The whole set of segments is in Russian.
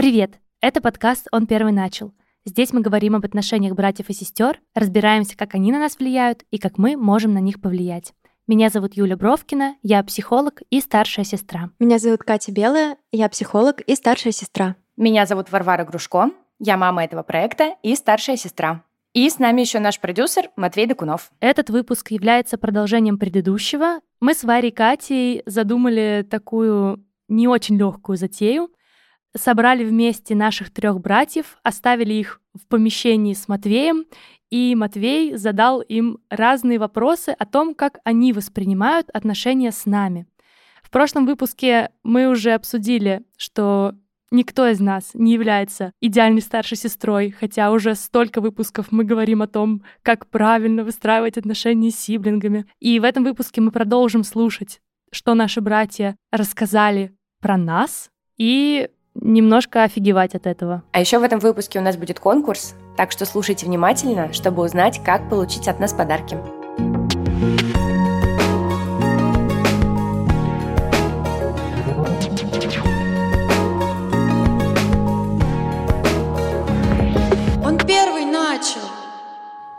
Привет! Это подкаст «Он первый начал». Здесь мы говорим об отношениях братьев и сестер, разбираемся, как они на нас влияют и как мы можем на них повлиять. Меня зовут Юля Бровкина, я психолог и старшая сестра. Меня зовут Катя Белая, я психолог и старшая сестра. Меня зовут Варвара Грушко, я мама этого проекта и старшая сестра. И с нами еще наш продюсер Матвей Докунов. Этот выпуск является продолжением предыдущего. Мы с Варей и Катей задумали такую не очень легкую затею. Собрали вместе наших трех братьев, оставили их в помещении с Матвеем, и Матвей задал им разные вопросы о том, как они воспринимают отношения с нами. В прошлом выпуске мы уже обсудили, что Никто из нас не является идеальной старшей сестрой, хотя уже столько выпусков мы говорим о том, как правильно выстраивать отношения с сиблингами. И в этом выпуске мы продолжим слушать, что наши братья рассказали про нас и немножко офигевать от этого. А еще в этом выпуске у нас будет конкурс, так что слушайте внимательно, чтобы узнать, как получить от нас подарки.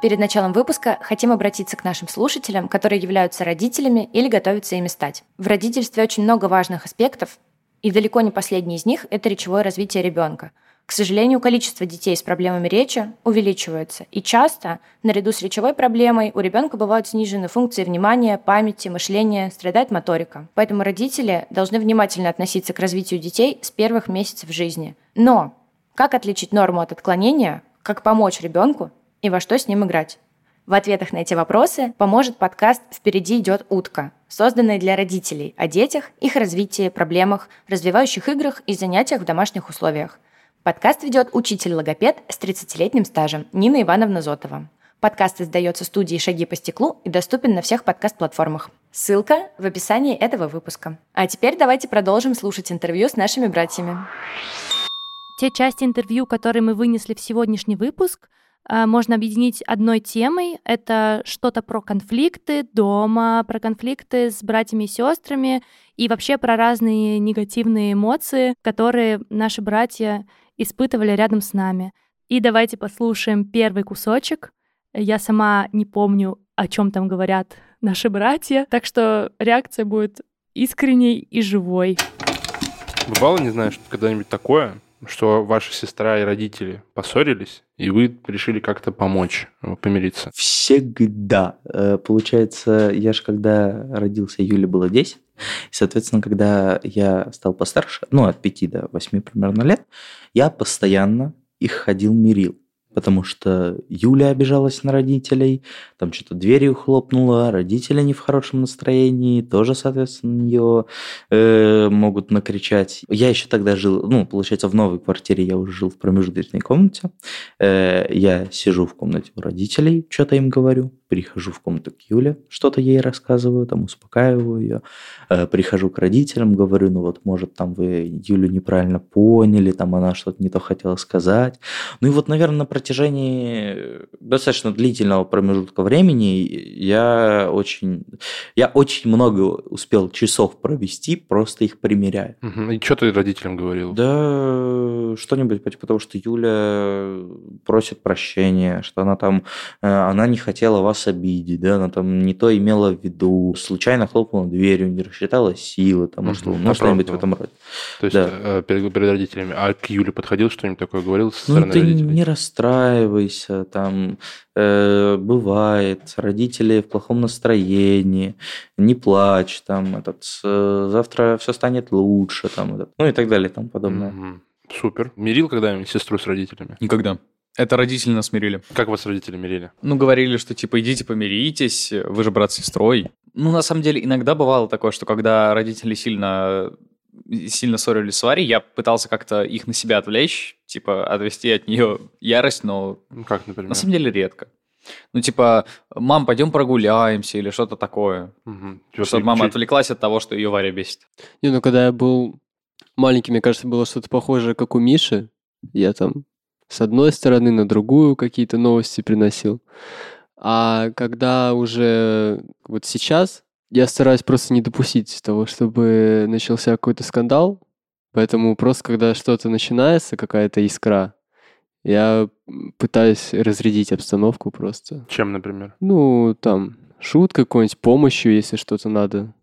Перед началом выпуска хотим обратиться к нашим слушателям, которые являются родителями или готовятся ими стать. В родительстве очень много важных аспектов, и далеко не последний из них – это речевое развитие ребенка. К сожалению, количество детей с проблемами речи увеличивается, и часто, наряду с речевой проблемой, у ребенка бывают снижены функции внимания, памяти, мышления, страдает моторика. Поэтому родители должны внимательно относиться к развитию детей с первых месяцев жизни. Но как отличить норму от отклонения, как помочь ребенку и во что с ним играть. В ответах на эти вопросы поможет подкаст «Впереди идет утка», созданный для родителей о детях, их развитии, проблемах, развивающих играх и занятиях в домашних условиях. Подкаст ведет учитель-логопед с 30-летним стажем Нина Ивановна Зотова. Подкаст издается студией «Шаги по стеклу» и доступен на всех подкаст-платформах. Ссылка в описании этого выпуска. А теперь давайте продолжим слушать интервью с нашими братьями. Те части интервью, которые мы вынесли в сегодняшний выпуск – можно объединить одной темой. Это что-то про конфликты дома, про конфликты с братьями и сестрами и вообще про разные негативные эмоции, которые наши братья испытывали рядом с нами. И давайте послушаем первый кусочек. Я сама не помню, о чем там говорят наши братья, так что реакция будет искренней и живой. Бывало, не знаю, когда-нибудь такое, что ваша сестра и родители поссорились, и вы решили как-то помочь э, помириться? Всегда. Э, получается, я же когда родился, Юле было 10. И, соответственно, когда я стал постарше, ну, от 5 до 8 примерно лет, я постоянно их ходил мирил потому что Юля обижалась на родителей, там что-то дверью хлопнула, родители не в хорошем настроении, тоже, соответственно, на нее э, могут накричать. Я еще тогда жил, ну, получается, в новой квартире я уже жил в промежуточной комнате. Э, я сижу в комнате у родителей, что-то им говорю, прихожу в комнату к Юле, что-то ей рассказываю, там успокаиваю ее, э, прихожу к родителям, говорю, ну вот, может, там вы Юлю неправильно поняли, там она что-то не то хотела сказать. Ну и вот, наверное, на протяжении достаточно длительного промежутка времени я очень, я очень много успел часов провести, просто их примеряя. Угу. И что ты родителям говорил? Да, что-нибудь, потому что Юля просит прощения, что она там, э, она не хотела вас вас обидеть, да, она там не то имела в виду, случайно хлопнула дверью, не рассчитала силы, там, может, mm-hmm. ну, что-нибудь в этом роде. То есть да. Э, перед, перед родителями. А к Юле подходил, что-нибудь такое говорил со стороны ну, ты родителей? не расстраивайся, там, э, бывает, родители в плохом настроении, не плачь, там, этот, э, завтра все станет лучше, там, этот, ну и так далее, там подобное. Супер. Мирил когда-нибудь сестру с родителями? Никогда. Это родители нас мирили. Как вас родители мирили? Ну, говорили, что типа идите помиритесь, вы же брат с сестрой. Ну, на самом деле, иногда бывало такое, что когда родители сильно сильно ссорились с Варей, я пытался как-то их на себя отвлечь, типа отвести от нее ярость, но ну, как, например? на самом деле редко. Ну, типа, мам, пойдем прогуляемся или что-то такое. Угу. Чтобы мама отвлеклась от того, что ее Варя бесит. Не, ну когда я был маленький, мне кажется, было что-то похожее, как у Миши. Я там с одной стороны на другую какие-то новости приносил. А когда уже вот сейчас я стараюсь просто не допустить того, чтобы начался какой-то скандал Поэтому просто когда что-то начинается, какая-то искра, я пытаюсь разрядить обстановку просто. Чем, например? Ну, там, шуткой какой-нибудь, помощью, если что-то надо.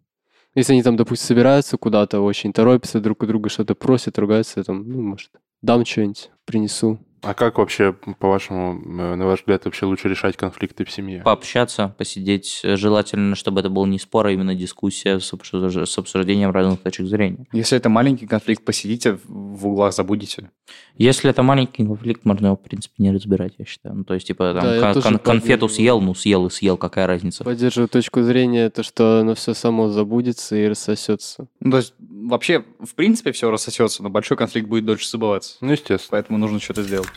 Если они там, допустим, собираются куда-то, очень торопятся друг у друга, что-то просят, ругаются, там, ну, может, дам что-нибудь, принесу. А как вообще, по-вашему, э, на ваш взгляд, вообще лучше решать конфликты в семье? Пообщаться, посидеть. Желательно, чтобы это был не спор, а именно дискуссия с, обсуж- с обсуждением разных точек зрения. Если это маленький конфликт, посидите в углах, забудете. Если это маленький конфликт, можно его, в принципе, не разбирать, я считаю. Ну, то есть, типа, там, Да, кон- кон- конфету поддерживаю. съел, ну, съел и съел, какая разница? Поддерживаю точку зрения, то, что оно все само забудется и рассосется. Ну, то есть, вообще, в принципе, все рассосется, но большой конфликт будет дольше забываться. Ну, естественно. Поэтому нужно что-то сделать.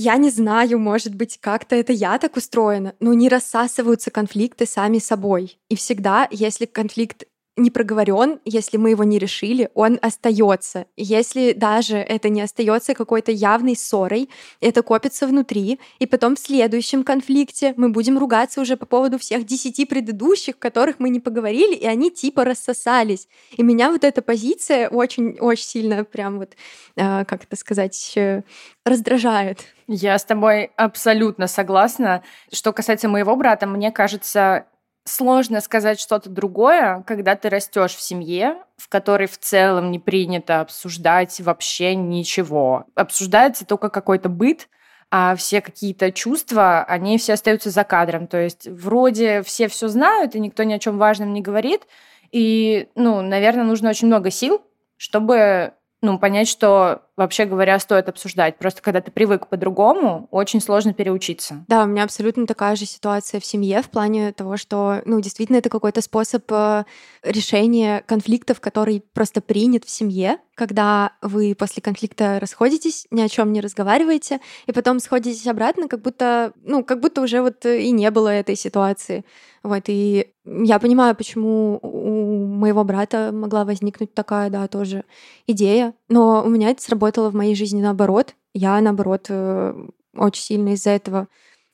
Я не знаю, может быть, как-то это я так устроена, но не рассасываются конфликты сами собой. И всегда, если конфликт не проговорен, если мы его не решили, он остается. Если даже это не остается какой-то явной ссорой, это копится внутри, и потом в следующем конфликте мы будем ругаться уже по поводу всех десяти предыдущих, которых мы не поговорили, и они типа рассосались. И меня вот эта позиция очень-очень сильно прям вот, э, как это сказать, э, раздражает. Я с тобой абсолютно согласна. Что касается моего брата, мне кажется, сложно сказать что-то другое, когда ты растешь в семье, в которой в целом не принято обсуждать вообще ничего. Обсуждается только какой-то быт, а все какие-то чувства, они все остаются за кадром. То есть вроде все все знают, и никто ни о чем важном не говорит. И, ну, наверное, нужно очень много сил, чтобы ну, понять, что, вообще говоря, стоит обсуждать. Просто когда ты привык по-другому, очень сложно переучиться. Да, у меня абсолютно такая же ситуация в семье в плане того, что, ну, действительно, это какой-то способ э, решения конфликтов, который просто принят в семье, когда вы после конфликта расходитесь, ни о чем не разговариваете, и потом сходитесь обратно, как будто, ну, как будто уже вот и не было этой ситуации. Вот, и я понимаю, почему у моего брата могла возникнуть такая, да, тоже идея, но у меня это сработало в моей жизни наоборот. Я, наоборот, э, очень сильно из-за этого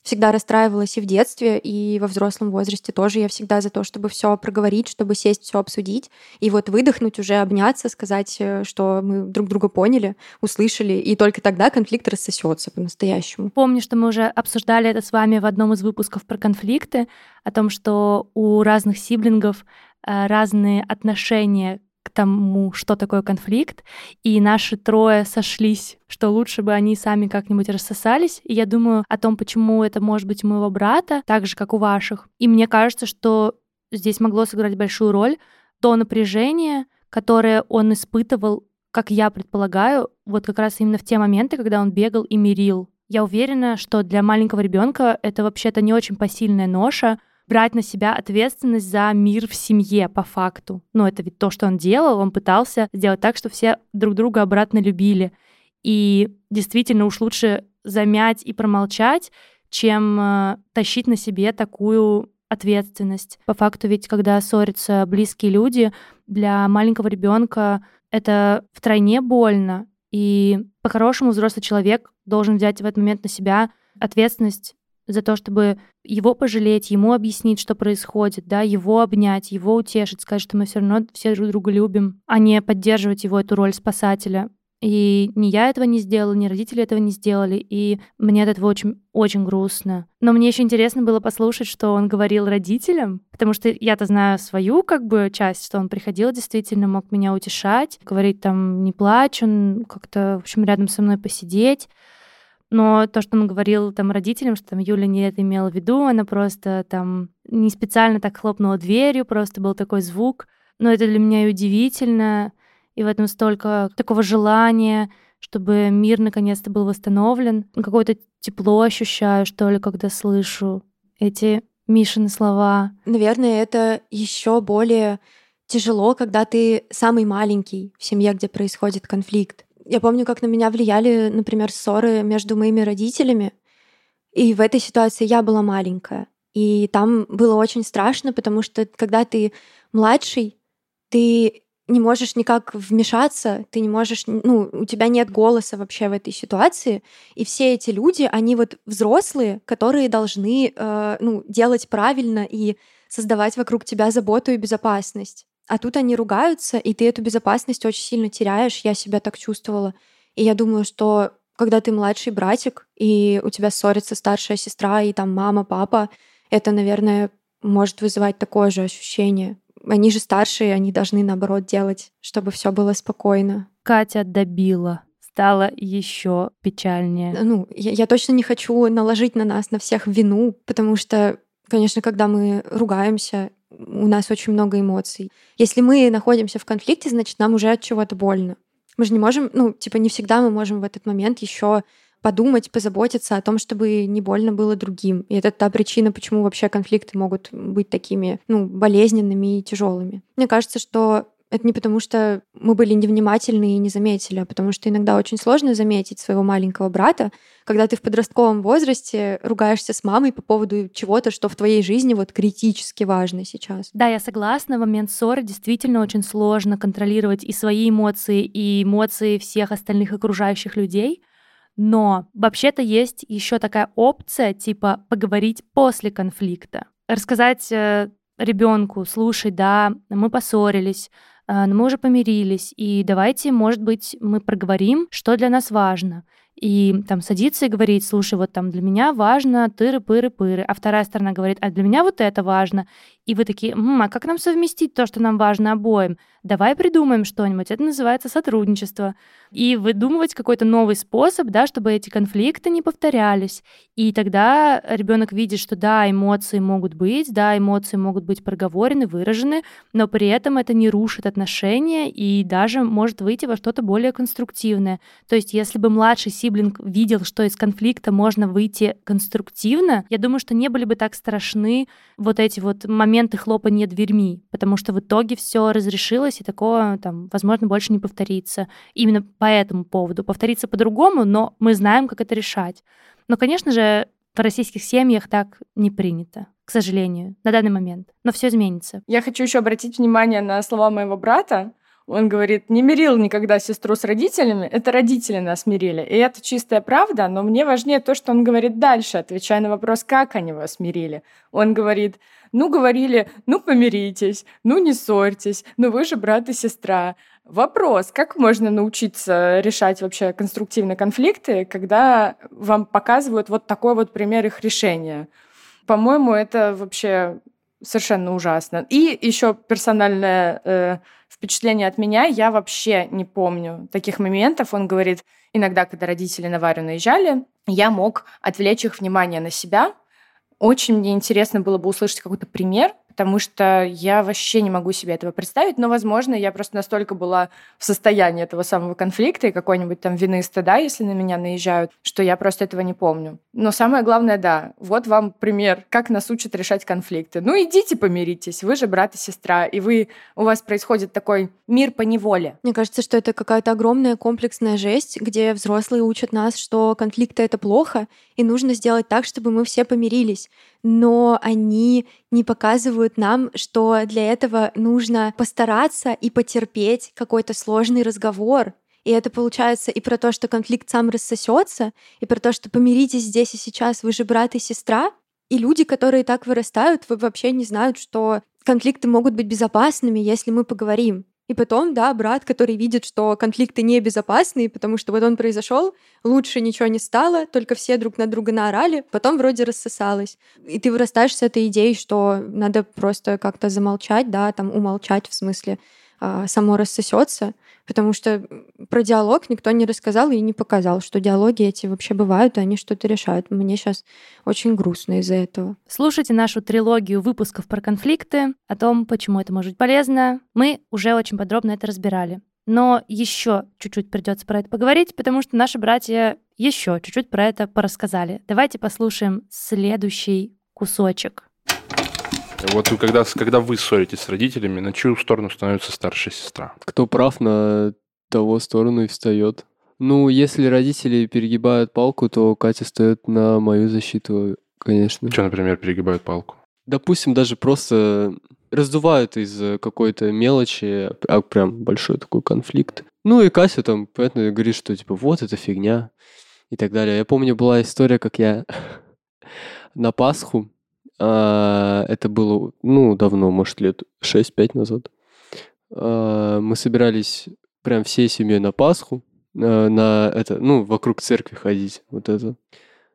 всегда расстраивалась и в детстве, и во взрослом возрасте тоже. Я всегда за то, чтобы все проговорить, чтобы сесть, все обсудить, и вот выдохнуть, уже обняться, сказать, э, что мы друг друга поняли, услышали, и только тогда конфликт рассосется по-настоящему. Помню, что мы уже обсуждали это с вами в одном из выпусков про конфликты, о том, что у разных сиблингов э, разные отношения к тому, что такое конфликт, и наши трое сошлись, что лучше бы они сами как-нибудь рассосались. И я думаю о том, почему это может быть у моего брата, так же, как у ваших. И мне кажется, что здесь могло сыграть большую роль то напряжение, которое он испытывал, как я предполагаю, вот как раз именно в те моменты, когда он бегал и мирил. Я уверена, что для маленького ребенка это вообще-то не очень посильная ноша, брать на себя ответственность за мир в семье по факту. Но это ведь то, что он делал, он пытался сделать так, чтобы все друг друга обратно любили. И действительно уж лучше замять и промолчать, чем э, тащить на себе такую ответственность. По факту ведь, когда ссорятся близкие люди, для маленького ребенка это втройне больно. И по-хорошему взрослый человек должен взять в этот момент на себя ответственность за то, чтобы его пожалеть, ему объяснить, что происходит, да, его обнять, его утешить, сказать, что мы все равно все друг друга любим, а не поддерживать его эту роль спасателя. И ни я этого не сделала, ни родители этого не сделали, и мне от этого очень, очень грустно. Но мне еще интересно было послушать, что он говорил родителям, потому что я-то знаю свою как бы часть, что он приходил действительно, мог меня утешать, говорить там не плачь, он как-то, в общем, рядом со мной посидеть. Но то, что он говорил там родителям, что там Юля не это имела в виду, она просто там не специально так хлопнула дверью, просто был такой звук. Но это для меня и удивительно, и в этом столько такого желания, чтобы мир наконец-то был восстановлен. Какое-то тепло ощущаю, что ли, когда слышу эти Мишины слова. Наверное, это еще более тяжело, когда ты самый маленький в семье, где происходит конфликт. Я помню, как на меня влияли, например, ссоры между моими родителями. И в этой ситуации я была маленькая. И там было очень страшно, потому что когда ты младший, ты не можешь никак вмешаться, ты не можешь, ну, у тебя нет голоса вообще в этой ситуации, и все эти люди, они вот взрослые, которые должны, э, ну, делать правильно и создавать вокруг тебя заботу и безопасность. А тут они ругаются, и ты эту безопасность очень сильно теряешь. Я себя так чувствовала. И я думаю, что когда ты младший братик, и у тебя ссорится старшая сестра, и там мама, папа, это, наверное, может вызывать такое же ощущение. Они же старшие, они должны, наоборот, делать, чтобы все было спокойно. Катя добила стало еще печальнее. Ну, я, я точно не хочу наложить на нас, на всех вину, потому что, конечно, когда мы ругаемся, у нас очень много эмоций. Если мы находимся в конфликте, значит, нам уже от чего-то больно. Мы же не можем, ну, типа, не всегда мы можем в этот момент еще подумать, позаботиться о том, чтобы не больно было другим. И это та причина, почему вообще конфликты могут быть такими, ну, болезненными и тяжелыми. Мне кажется, что это не потому, что мы были невнимательны и не заметили, а потому что иногда очень сложно заметить своего маленького брата, когда ты в подростковом возрасте ругаешься с мамой по поводу чего-то, что в твоей жизни вот критически важно сейчас. Да, я согласна, в момент ссоры действительно очень сложно контролировать и свои эмоции, и эмоции всех остальных окружающих людей. Но вообще-то есть еще такая опция, типа поговорить после конфликта. Рассказать э, ребенку, слушай, да, мы поссорились, но мы уже помирились, и давайте, может быть, мы проговорим, что для нас важно. И там садиться и говорить, слушай, вот там для меня важно тыры-пыры-пыры, а вторая сторона говорит, а для меня вот это важно. И вы такие, М, а как нам совместить то, что нам важно обоим? Давай придумаем что-нибудь. Это называется сотрудничество. И выдумывать какой-то новый способ, да, чтобы эти конфликты не повторялись. И тогда ребенок видит, что да, эмоции могут быть, да, эмоции могут быть проговорены, выражены, но при этом это не рушит отношения и даже может выйти во что-то более конструктивное. То есть если бы младший сиблинг видел, что из конфликта можно выйти конструктивно, я думаю, что не были бы так страшны вот эти вот моменты хлопания дверьми, потому что в итоге все разрешилось, и такое, там, возможно, больше не повторится. Именно по этому поводу. Повторится по-другому, но мы знаем, как это решать. Но, конечно же, в российских семьях так не принято, к сожалению, на данный момент. Но все изменится. Я хочу еще обратить внимание на слова моего брата. Он говорит, не мирил никогда сестру с родителями, это родители нас мирили. И это чистая правда, но мне важнее то, что он говорит дальше, отвечая на вопрос, как они вас мирили. Он говорит, ну, говорили, ну, помиритесь, ну, не ссорьтесь, ну, вы же брат и сестра. Вопрос, как можно научиться решать вообще конструктивные конфликты, когда вам показывают вот такой вот пример их решения? По-моему, это вообще совершенно ужасно. И еще персональное э, впечатление от меня, я вообще не помню таких моментов. Он говорит, иногда, когда родители на Варю наезжали, я мог отвлечь их внимание на себя, очень мне интересно было бы услышать какой-то пример, потому что я вообще не могу себе этого представить, но, возможно, я просто настолько была в состоянии этого самого конфликта и какой-нибудь там вины и стыда, если на меня наезжают, что я просто этого не помню. Но самое главное, да, вот вам пример, как нас учат решать конфликты. Ну, идите помиритесь, вы же брат и сестра, и вы, у вас происходит такой мир по неволе. Мне кажется, что это какая-то огромная комплексная жесть, где взрослые учат нас, что конфликты — это плохо, и нужно сделать так, чтобы мы все помирились но они не показывают нам, что для этого нужно постараться и потерпеть какой-то сложный разговор. И это получается и про то, что конфликт сам рассосется, и про то, что помиритесь здесь и сейчас, вы же брат и сестра. И люди, которые так вырастают, вообще не знают, что конфликты могут быть безопасными, если мы поговорим. И потом, да, брат, который видит, что конфликты небезопасны, потому что вот он произошел, лучше ничего не стало, только все друг на друга наорали, потом вроде рассосалось. И ты вырастаешь с этой идеей, что надо просто как-то замолчать, да, там умолчать в смысле, а, само рассосется, потому что про диалог никто не рассказал и не показал, что диалоги эти вообще бывают, и они что-то решают. Мне сейчас очень грустно из-за этого. Слушайте нашу трилогию выпусков про конфликты, о том, почему это может быть полезно. Мы уже очень подробно это разбирали. Но еще чуть-чуть придется про это поговорить, потому что наши братья еще чуть-чуть про это порассказали. Давайте послушаем следующий кусочек. Вот вы, когда, когда вы ссоритесь с родителями, на чью сторону становится старшая сестра? Кто прав, на того сторону и встает. Ну, если родители перегибают палку, то Катя встает на мою защиту, конечно. Что, например, перегибают палку? Допустим, даже просто раздувают из какой-то мелочи, а прям большой такой конфликт. Ну и Катя там, понятно, говорит, что типа вот это фигня и так далее. Я помню, была история, как я на Пасху это было, ну, давно, может, лет 6-5 назад. э, мы собирались прям всей семьей на Пасху, э, на это, ну, вокруг церкви ходить, вот это.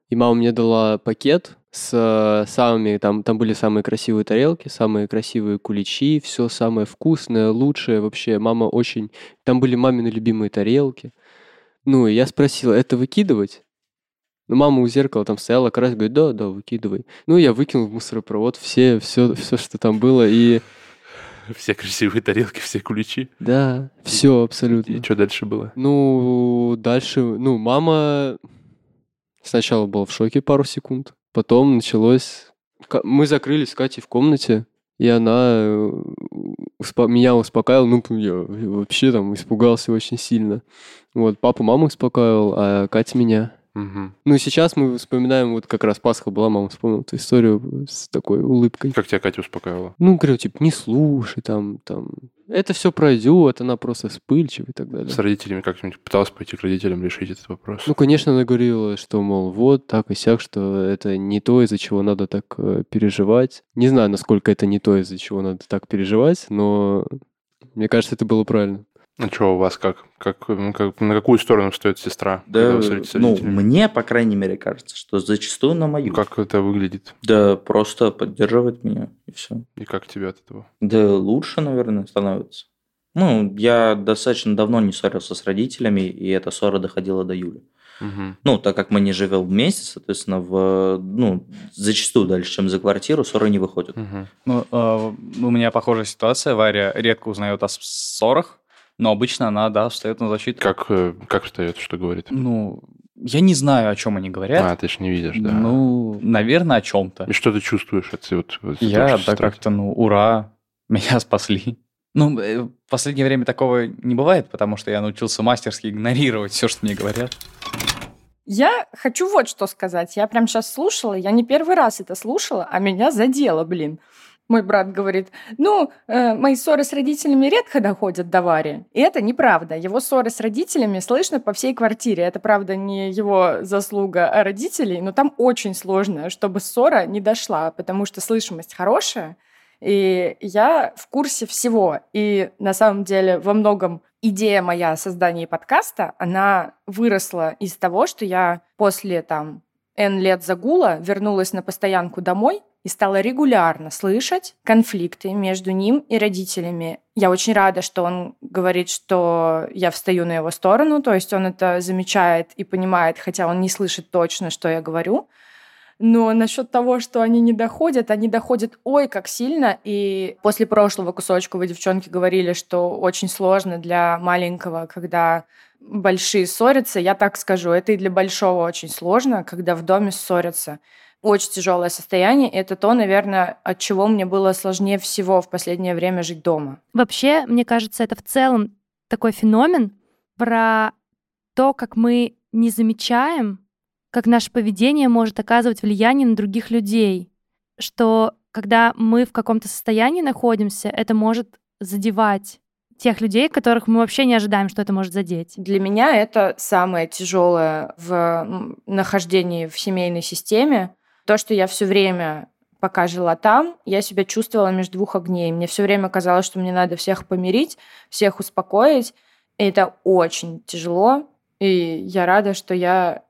И мама мне дала пакет с самыми, там, там были самые красивые тарелки, самые красивые куличи, все самое вкусное, лучшее вообще. Мама очень... Там были мамины любимые тарелки. Ну, и я спросил, это выкидывать? Ну, мама у зеркала там стояла, как раз говорит, да, да, выкидывай. Ну, я выкинул в мусоропровод все, все, все, что там было, и... Все красивые тарелки, все куличи. Да, все абсолютно. И что дальше было? Ну, дальше, ну, мама сначала была в шоке пару секунд, потом началось... Мы закрылись с Катей в комнате, и она э, успо- меня успокаивала, ну, я вообще там испугался очень сильно. Вот, папа маму успокаивал, а Катя меня. Мгм. Ну, и сейчас мы вспоминаем, вот как раз Пасха была, мама вспомнила эту историю с такой улыбкой. Как тебя Катя успокаивала? Ну, говорю, типа, не слушай, там, там, это все пройдет, она просто вспыльчива и так далее. С родителями как-нибудь пыталась пойти к родителям решить этот вопрос? Ну, конечно, она говорила, что, мол, вот так и сяк, что это не то, из-за чего надо так э, переживать. Не знаю, насколько это не то, из-за чего надо так переживать, но мне кажется, это было правильно. Ну что у вас как? как, как- на какую сторону встает сестра? Да, ну, мне, по крайней мере, кажется, что зачастую на мою. Ну, Как это выглядит? Да, просто поддерживать меня, и все. И как тебе от этого? Да лучше, наверное, становится. Ну, я достаточно давно не ссорился с родителями, и эта ссора доходила до Юли. Мгм. Ну, так как мы не живем вместе, соответственно, в, ну, зачастую дальше, чем за квартиру, ссоры не выходят. Мгм. Ну, э, у меня похожая ситуация. Варя редко узнает о ссорах, но обычно она, да, встает на защиту. Как, э, как встает, что говорит? Ну, я не знаю, о чем они говорят. А, ты ж не видишь, да. Ну, наверное, о чем-то. И что ты чувствуешь от вот, вот Я, да, как-то, ну, ура, меня спасли. Ну, э, в последнее время такого не бывает, потому что я научился мастерски игнорировать все, что мне говорят. Я хочу вот что сказать. Я прям сейчас слушала, я не первый раз это слушала, а меня задело, блин. Мой брат говорит, ну, э, мои ссоры с родителями редко доходят до Вари. И это неправда. Его ссоры с родителями слышно по всей квартире. Это, правда, не его заслуга, а родителей, но там очень сложно, чтобы ссора не дошла, потому что слышимость хорошая, и я в курсе всего. И на самом деле во многом идея моя о создании подкаста, она выросла из того, что я после там N лет загула вернулась на постоянку домой и стала регулярно слышать конфликты между ним и родителями. Я очень рада, что он говорит, что я встаю на его сторону, то есть он это замечает и понимает, хотя он не слышит точно, что я говорю. Но насчет того, что они не доходят, они доходят ой как сильно. И после прошлого кусочка вы, девчонки, говорили, что очень сложно для маленького, когда большие ссорятся. Я так скажу, это и для большого очень сложно, когда в доме ссорятся. Очень тяжелое состояние. Это то, наверное, от чего мне было сложнее всего в последнее время жить дома. Вообще, мне кажется, это в целом такой феномен про то, как мы не замечаем, как наше поведение может оказывать влияние на других людей. Что когда мы в каком-то состоянии находимся, это может задевать тех людей, которых мы вообще не ожидаем, что это может задеть. Для меня это самое тяжелое в нахождении в семейной системе. То, что я все время, пока жила там, я себя чувствовала между двух огней. Мне все время казалось, что мне надо всех помирить, всех успокоить. И это очень тяжело. И я рада, что я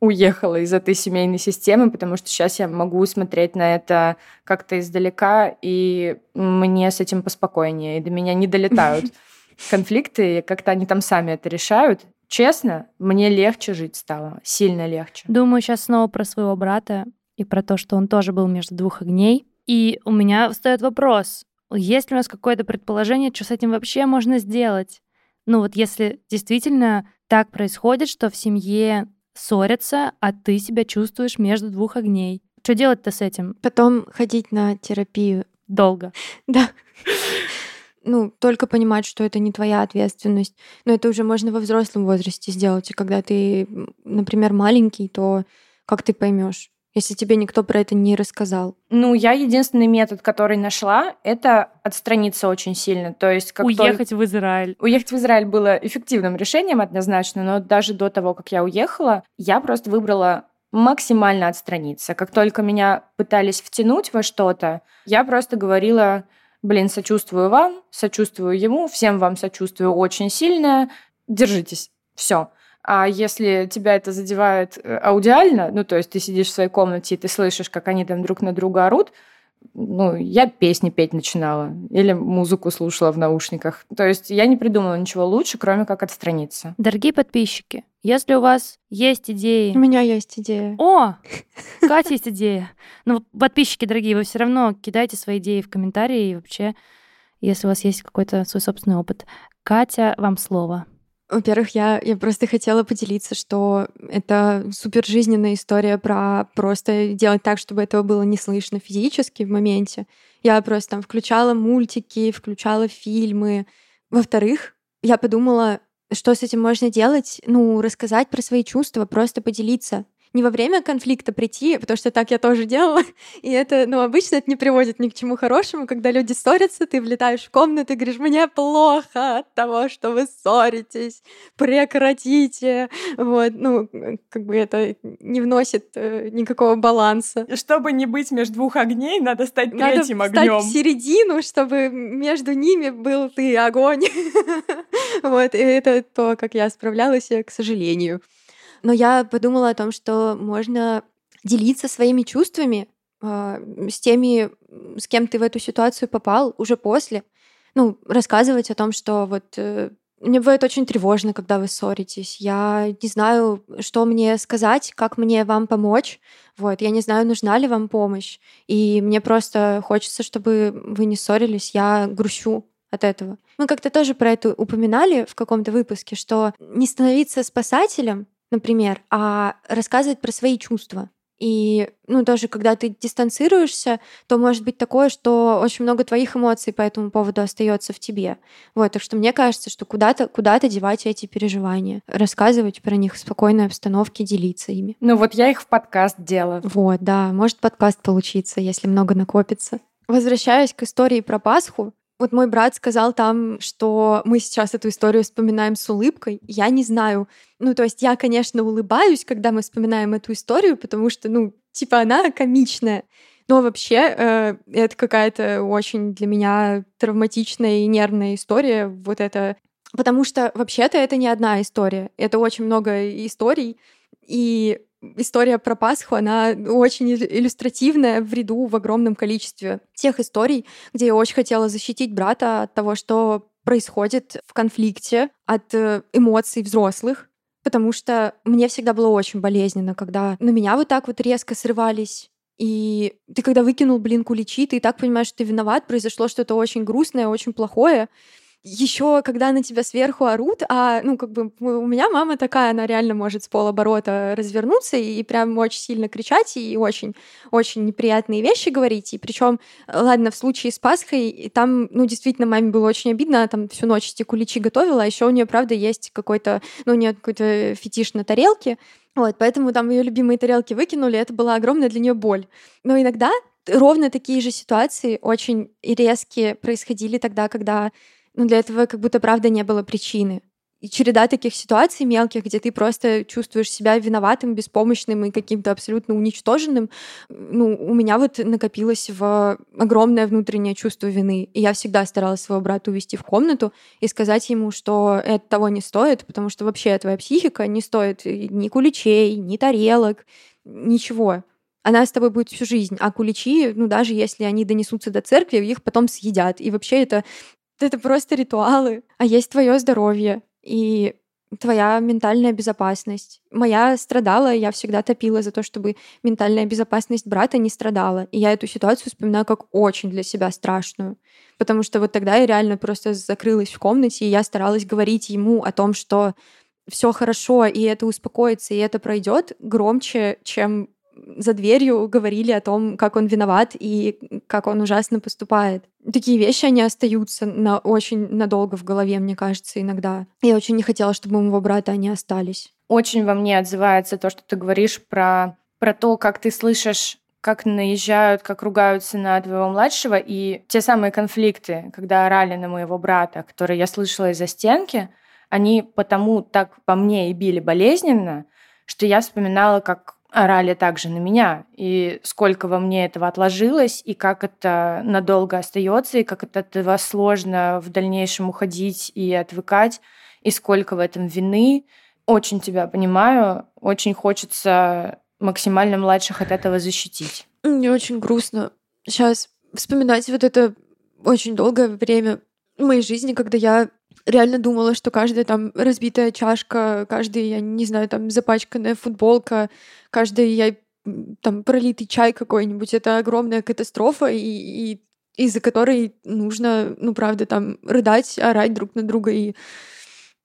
уехала из этой семейной системы, потому что сейчас я могу смотреть на это как-то издалека, и мне с этим поспокойнее, и до меня не долетают конфликты, и как-то они там сами это решают. Честно, мне легче жить стало, сильно легче. Думаю сейчас снова про своего брата и про то, что он тоже был между двух огней. И у меня встает вопрос, есть ли у нас какое-то предположение, что с этим вообще можно сделать? Ну вот если действительно так происходит, что в семье ссорятся, а ты себя чувствуешь между двух огней. Что делать-то с этим? Потом ходить на терапию. Долго. Да. Ну, только понимать, что это не твоя ответственность. Но это уже можно во взрослом возрасте сделать. И когда ты, например, маленький, то как ты поймешь, если тебе никто про это не рассказал? Ну, я единственный метод, который нашла, это отстраниться очень сильно. То есть как только- Уехать в Израиль. Уехать в Израиль было эффективным решением однозначно, но даже до того, как я уехала, я просто выбрала максимально отстраниться. Как только меня пытались втянуть во что-то, я просто говорила, блин, сочувствую вам, сочувствую ему, всем вам сочувствую очень сильно, держитесь, все. А если тебя это задевает э, аудиально, ну, то есть ты сидишь в своей комнате и ты слышишь, как они там друг на друга орут, ну, я песни петь начинала или музыку слушала в наушниках. То есть я не придумала ничего лучше, кроме как отстраниться. Дорогие подписчики, если у вас есть идеи... У меня есть идея. О, Катя есть идея. Ну, подписчики дорогие, вы все равно кидайте свои идеи в комментарии и вообще, если у вас есть какой-то свой собственный опыт. Катя, вам слово. Во-первых, я, я просто хотела поделиться, что это супер жизненная история про просто делать так, чтобы этого было не слышно физически в моменте. Я просто там включала мультики, включала фильмы. Во-вторых, я подумала, что с этим можно делать? Ну, рассказать про свои чувства, просто поделиться не во время конфликта прийти, потому что так я тоже делала, и это, ну, обычно это не приводит ни к чему хорошему, когда люди ссорятся, ты влетаешь в комнату и говоришь, мне плохо от того, что вы ссоритесь, прекратите, вот, ну, как бы это не вносит э, никакого баланса. Чтобы не быть между двух огней, надо стать надо третьим огнем. в середину, чтобы между ними был ты огонь. вот, и это то, как я справлялась, к сожалению. Но я подумала о том, что можно делиться своими чувствами э, с теми, с кем ты в эту ситуацию попал уже после. Ну, рассказывать о том, что вот э, мне бывает очень тревожно, когда вы ссоритесь. Я не знаю, что мне сказать, как мне вам помочь. Вот, я не знаю, нужна ли вам помощь. И мне просто хочется, чтобы вы не ссорились. Я грущу от этого. Мы как-то тоже про это упоминали в каком-то выпуске, что не становиться спасателем например, а рассказывать про свои чувства. И, ну, тоже, когда ты дистанцируешься, то может быть такое, что очень много твоих эмоций по этому поводу остается в тебе. Вот, так что мне кажется, что куда-то куда девать эти переживания, рассказывать про них в спокойной обстановке, делиться ими. Ну вот я их в подкаст делаю. Вот, да, может подкаст получиться, если много накопится. Возвращаясь к истории про Пасху, вот мой брат сказал там, что мы сейчас эту историю вспоминаем с улыбкой. Я не знаю. Ну, то есть я, конечно, улыбаюсь, когда мы вспоминаем эту историю, потому что, ну, типа она комичная. Но вообще э, это какая-то очень для меня травматичная и нервная история. Вот это... Потому что вообще-то это не одна история. Это очень много историй. И история про Пасху, она очень иллюстративная в ряду в огромном количестве тех историй, где я очень хотела защитить брата от того, что происходит в конфликте, от э, эмоций взрослых, потому что мне всегда было очень болезненно, когда на меня вот так вот резко срывались и ты когда выкинул, блин, куличи, ты и так понимаешь, что ты виноват, произошло что-то очень грустное, очень плохое, еще когда на тебя сверху орут, а, ну, как бы у меня мама такая, она реально может с полоборота развернуться и, прям очень сильно кричать и очень, очень неприятные вещи говорить. И причем, ладно, в случае с Пасхой, там, ну, действительно, маме было очень обидно, она там всю ночь эти куличи готовила, а еще у нее, правда, есть какой-то, ну, у нее какой-то фетиш на тарелке, вот, поэтому там ее любимые тарелки выкинули, это была огромная для нее боль. Но иногда ровно такие же ситуации очень резкие происходили тогда, когда но для этого как будто правда не было причины. И череда таких ситуаций мелких, где ты просто чувствуешь себя виноватым, беспомощным и каким-то абсолютно уничтоженным, ну, у меня вот накопилось в огромное внутреннее чувство вины. И я всегда старалась своего брата увести в комнату и сказать ему, что это того не стоит, потому что вообще твоя психика не стоит ни куличей, ни тарелок, ничего она с тобой будет всю жизнь. А куличи, ну, даже если они донесутся до церкви, их потом съедят. И вообще это это просто ритуалы. А есть твое здоровье и твоя ментальная безопасность. Моя страдала, я всегда топила за то, чтобы ментальная безопасность брата не страдала. И я эту ситуацию вспоминаю как очень для себя страшную. Потому что вот тогда я реально просто закрылась в комнате, и я старалась говорить ему о том, что все хорошо, и это успокоится, и это пройдет громче, чем за дверью говорили о том, как он виноват и как он ужасно поступает. Такие вещи, они остаются на очень надолго в голове, мне кажется, иногда. Я очень не хотела, чтобы у моего брата они остались. Очень во мне отзывается то, что ты говоришь про, про то, как ты слышишь как наезжают, как ругаются на твоего младшего, и те самые конфликты, когда орали на моего брата, которые я слышала из-за стенки, они потому так по мне и били болезненно, что я вспоминала, как орали также на меня, и сколько во мне этого отложилось, и как это надолго остается, и как от этого сложно в дальнейшем уходить и отвыкать, и сколько в этом вины. Очень тебя понимаю, очень хочется максимально младших от этого защитить. Мне очень грустно сейчас вспоминать вот это очень долгое время моей жизни, когда я реально думала, что каждая там разбитая чашка, каждый, я не знаю, там запачканная футболка, каждый я там пролитый чай какой-нибудь, это огромная катастрофа, и, и из-за которой нужно, ну, правда, там рыдать, орать друг на друга. И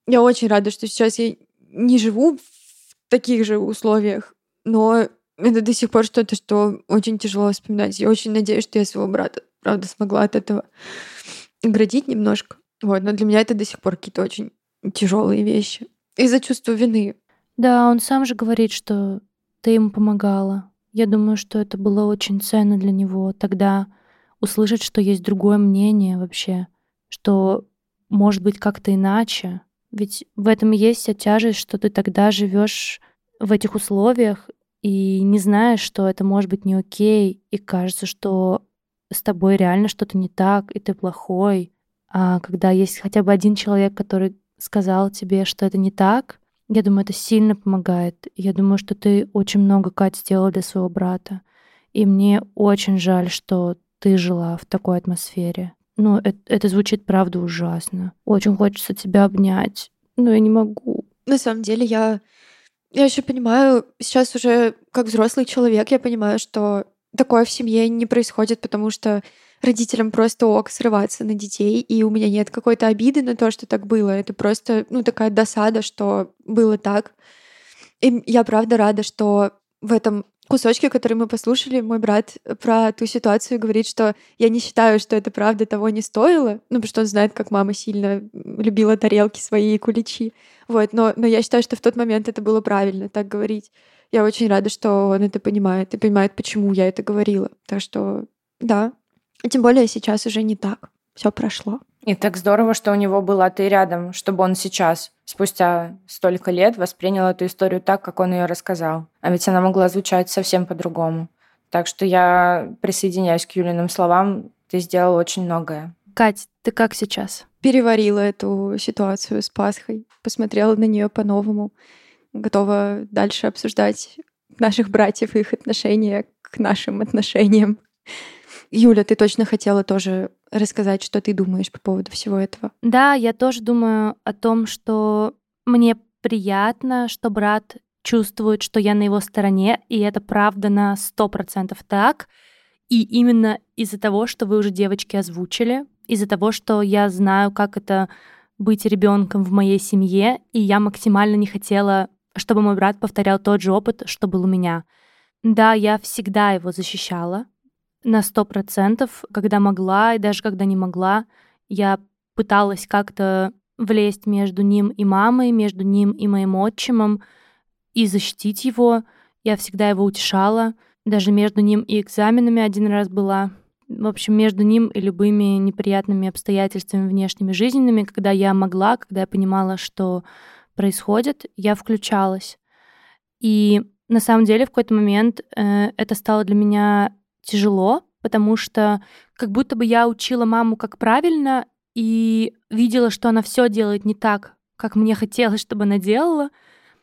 я очень рада, что сейчас я не живу в таких же условиях, но это до сих пор что-то, что очень тяжело вспоминать. Я очень надеюсь, что я своего брата, правда, смогла от этого оградить немножко. Вот, но для меня это до сих пор какие-то очень тяжелые вещи. Из-за чувства вины. Да, он сам же говорит, что ты ему помогала. Я думаю, что это было очень ценно для него тогда услышать, что есть другое мнение вообще, что может быть как-то иначе. Ведь в этом и есть вся тяжесть, что ты тогда живешь в этих условиях и не знаешь, что это может быть не окей, и кажется, что с тобой реально что-то не так, и ты плохой. А когда есть хотя бы один человек, который сказал тебе, что это не так, я думаю, это сильно помогает. Я думаю, что ты очень много, Кать, сделала для своего брата. И мне очень жаль, что ты жила в такой атмосфере. Ну, это, это звучит, правда, ужасно. Очень хочется тебя обнять, но я не могу. На самом деле, я, я еще понимаю, сейчас уже как взрослый человек, я понимаю, что такое в семье не происходит, потому что родителям просто ок срываться на детей, и у меня нет какой-то обиды на то, что так было. Это просто, ну, такая досада, что было так. И я правда рада, что в этом кусочке, который мы послушали, мой брат про ту ситуацию говорит, что я не считаю, что это правда того не стоило, ну, потому что он знает, как мама сильно любила тарелки свои и куличи. Вот, но, но я считаю, что в тот момент это было правильно так говорить. Я очень рада, что он это понимает и понимает, почему я это говорила. Так что, да, тем более сейчас уже не так. Все прошло. И так здорово, что у него была ты рядом, чтобы он сейчас, спустя столько лет, воспринял эту историю так, как он ее рассказал. А ведь она могла звучать совсем по-другому. Так что я присоединяюсь к Юлиным словам. Ты сделала очень многое. Кать, ты как сейчас? Переварила эту ситуацию с Пасхой, посмотрела на нее по-новому, готова дальше обсуждать наших братьев и их отношения к нашим отношениям. Юля, ты точно хотела тоже рассказать, что ты думаешь по поводу всего этого. Да, я тоже думаю о том, что мне приятно, что брат чувствует, что я на его стороне, и это правда на сто процентов так. И именно из-за того, что вы уже девочки озвучили, из-за того, что я знаю, как это быть ребенком в моей семье, и я максимально не хотела, чтобы мой брат повторял тот же опыт, что был у меня. Да, я всегда его защищала, на сто процентов, когда могла и даже когда не могла, я пыталась как-то влезть между ним и мамой, между ним и моим отчимом и защитить его. Я всегда его утешала. Даже между ним и экзаменами один раз была. В общем, между ним и любыми неприятными обстоятельствами внешними жизненными, когда я могла, когда я понимала, что происходит, я включалась. И на самом деле в какой-то момент э, это стало для меня тяжело, потому что как будто бы я учила маму как правильно и видела, что она все делает не так, как мне хотелось, чтобы она делала.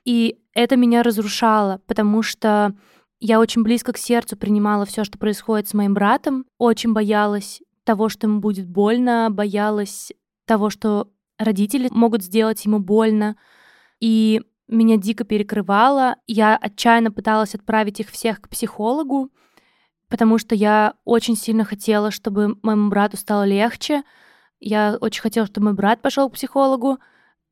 И это меня разрушало, потому что я очень близко к сердцу принимала все, что происходит с моим братом, очень боялась того, что ему будет больно, боялась того, что родители могут сделать ему больно. И меня дико перекрывало. Я отчаянно пыталась отправить их всех к психологу, потому что я очень сильно хотела, чтобы моему брату стало легче. Я очень хотела, чтобы мой брат пошел к психологу.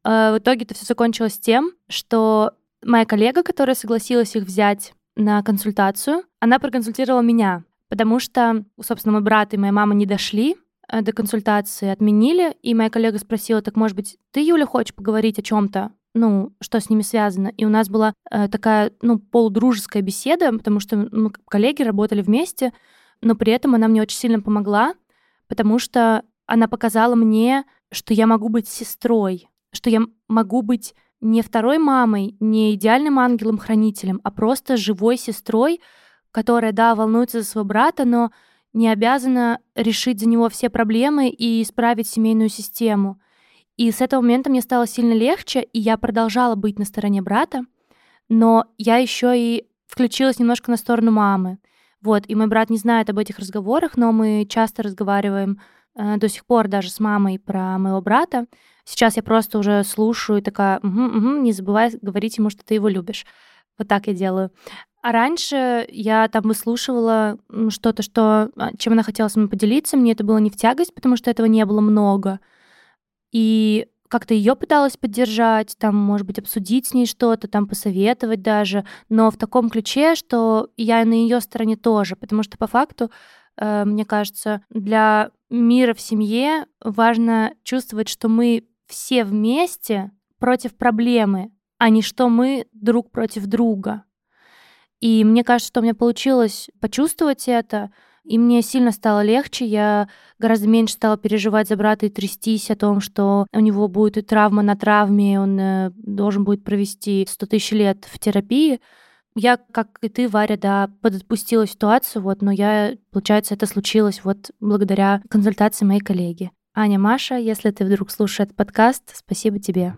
А в итоге это все закончилось тем, что моя коллега, которая согласилась их взять на консультацию, она проконсультировала меня, потому что, собственно, мой брат и моя мама не дошли э, до консультации, отменили, и моя коллега спросила, так, может быть, ты, Юля, хочешь поговорить о чем-то? Ну, что с ними связано. И у нас была э, такая, ну, полудружеская беседа, потому что мы коллеги работали вместе, но при этом она мне очень сильно помогла, потому что она показала мне, что я могу быть сестрой, что я могу быть не второй мамой, не идеальным ангелом-хранителем, а просто живой сестрой, которая, да, волнуется за своего брата, но не обязана решить за него все проблемы и исправить семейную систему. И с этого момента мне стало сильно легче, и я продолжала быть на стороне брата, но я еще и включилась немножко на сторону мамы. Вот, и мой брат не знает об этих разговорах, но мы часто разговариваем э, до сих пор даже с мамой про моего брата. Сейчас я просто уже слушаю и такая, угу, угу, не забывай говорить ему, что ты его любишь. Вот так я делаю. А раньше я там выслушивала что-то, что, а, чем она хотела со мной поделиться. Мне это было не в тягость, потому что этого не было много. И как-то ее пыталась поддержать, там, может быть, обсудить с ней что-то, там, посоветовать даже, но в таком ключе, что я на ее стороне тоже, потому что по факту, э, мне кажется, для мира в семье важно чувствовать, что мы все вместе против проблемы, а не что мы друг против друга. И мне кажется, что у меня получилось почувствовать это, и мне сильно стало легче, я гораздо меньше стала переживать за брата и трястись о том, что у него будет и травма на травме, он э, должен будет провести 100 тысяч лет в терапии. Я, как и ты, Варя, да, подотпустила ситуацию, вот, но я, получается, это случилось вот благодаря консультации моей коллеги. Аня, Маша, если ты вдруг слушаешь этот подкаст, спасибо тебе.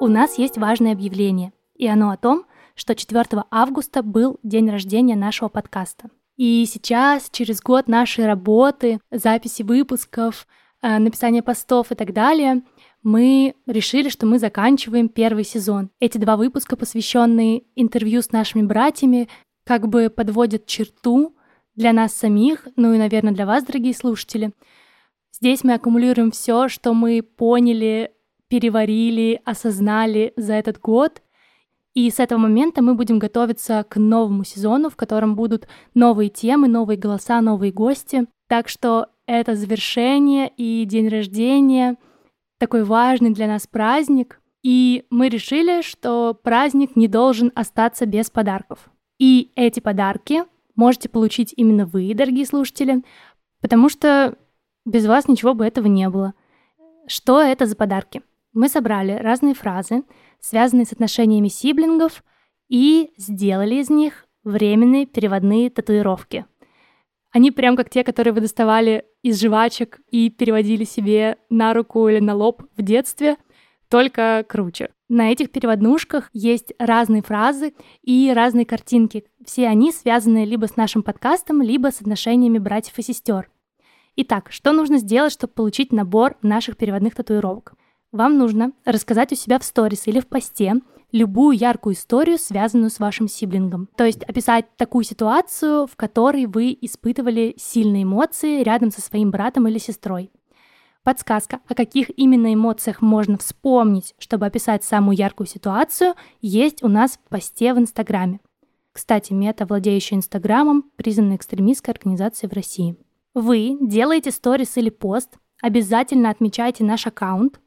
У нас есть важное объявление, и оно о том, что 4 августа был день рождения нашего подкаста. И сейчас, через год нашей работы, записи выпусков, э, написания постов и так далее, мы решили, что мы заканчиваем первый сезон. Эти два выпуска, посвященные интервью с нашими братьями, как бы подводят черту для нас самих, ну и, наверное, для вас, дорогие слушатели. Здесь мы аккумулируем все, что мы поняли, переварили, осознали за этот год. И с этого момента мы будем готовиться к новому сезону, в котором будут новые темы, новые голоса, новые гости. Так что это завершение и день рождения, такой важный для нас праздник. И мы решили, что праздник не должен остаться без подарков. И эти подарки можете получить именно вы, дорогие слушатели, потому что без вас ничего бы этого не было. Что это за подарки? Мы собрали разные фразы, связанные с отношениями сиблингов, и сделали из них временные переводные татуировки. Они прям как те, которые вы доставали из жвачек и переводили себе на руку или на лоб в детстве, только круче. На этих переводнушках есть разные фразы и разные картинки. Все они связаны либо с нашим подкастом, либо с отношениями братьев и сестер. Итак, что нужно сделать, чтобы получить набор наших переводных татуировок? Вам нужно рассказать у себя в сторис или в посте любую яркую историю, связанную с вашим сиблингом. То есть описать такую ситуацию, в которой вы испытывали сильные эмоции рядом со своим братом или сестрой. Подсказка, о каких именно эмоциях можно вспомнить, чтобы описать самую яркую ситуацию, есть у нас в посте в Инстаграме. Кстати, мета, владеющая Инстаграмом, признана экстремистской организацией в России. Вы делаете сторис или пост, обязательно отмечайте наш аккаунт.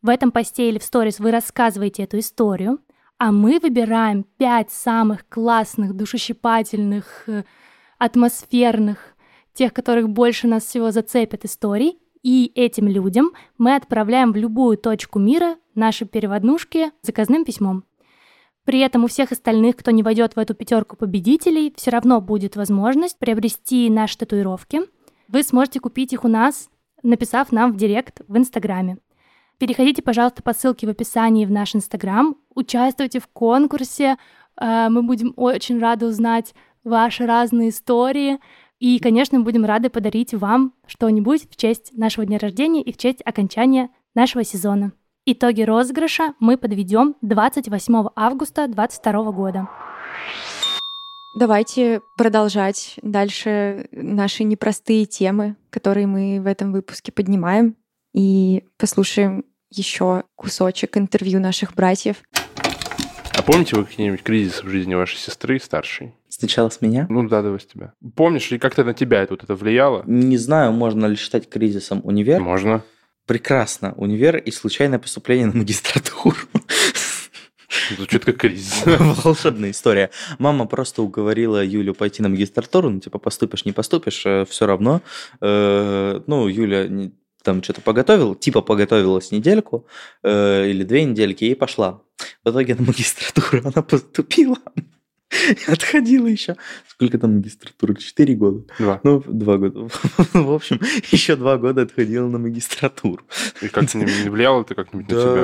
В этом посте или в сторис вы рассказываете эту историю, а мы выбираем пять самых классных, душещипательных, э, атмосферных, тех, которых больше нас всего зацепят историй, и этим людям мы отправляем в любую точку мира наши переводнушки заказным письмом. При этом у всех остальных, кто не войдет в эту пятерку победителей, все равно будет возможность приобрести наши татуировки. Вы сможете купить их у нас, написав нам в директ в Инстаграме. Переходите, пожалуйста, по ссылке в описании в наш Инстаграм, участвуйте в конкурсе, э, мы будем очень рады узнать ваши разные истории, и, конечно, будем рады подарить вам что-нибудь в честь нашего дня рождения и в честь окончания нашего сезона. Итоги розыгрыша мы подведем 28 августа 2022 года. Давайте продолжать дальше наши непростые темы, которые мы в этом выпуске поднимаем, и послушаем еще кусочек интервью наших братьев. А помните вы какие-нибудь кризисы в жизни вашей сестры старшей? Сначала с меня? Ну да, давай с тебя. Помнишь ли, как-то на тебя это, вот это влияло? Не знаю, можно ли считать кризисом универ. Можно. Прекрасно. Универ и случайное поступление на магистратуру. Звучит как кризис. Волшебная история. Мама просто уговорила Юлю пойти на магистратуру, ну, типа, поступишь, не поступишь, э, все равно. Э, ну, Юля там что-то поготовила, типа поготовилась недельку э, или две недельки и пошла. В итоге на магистратуру она поступила. И отходила еще. Сколько там магистратура? Четыре года? Два. Ну, два года. В общем, еще два года отходила на магистратуру. И как-то не, не влияло это как-нибудь на тебя?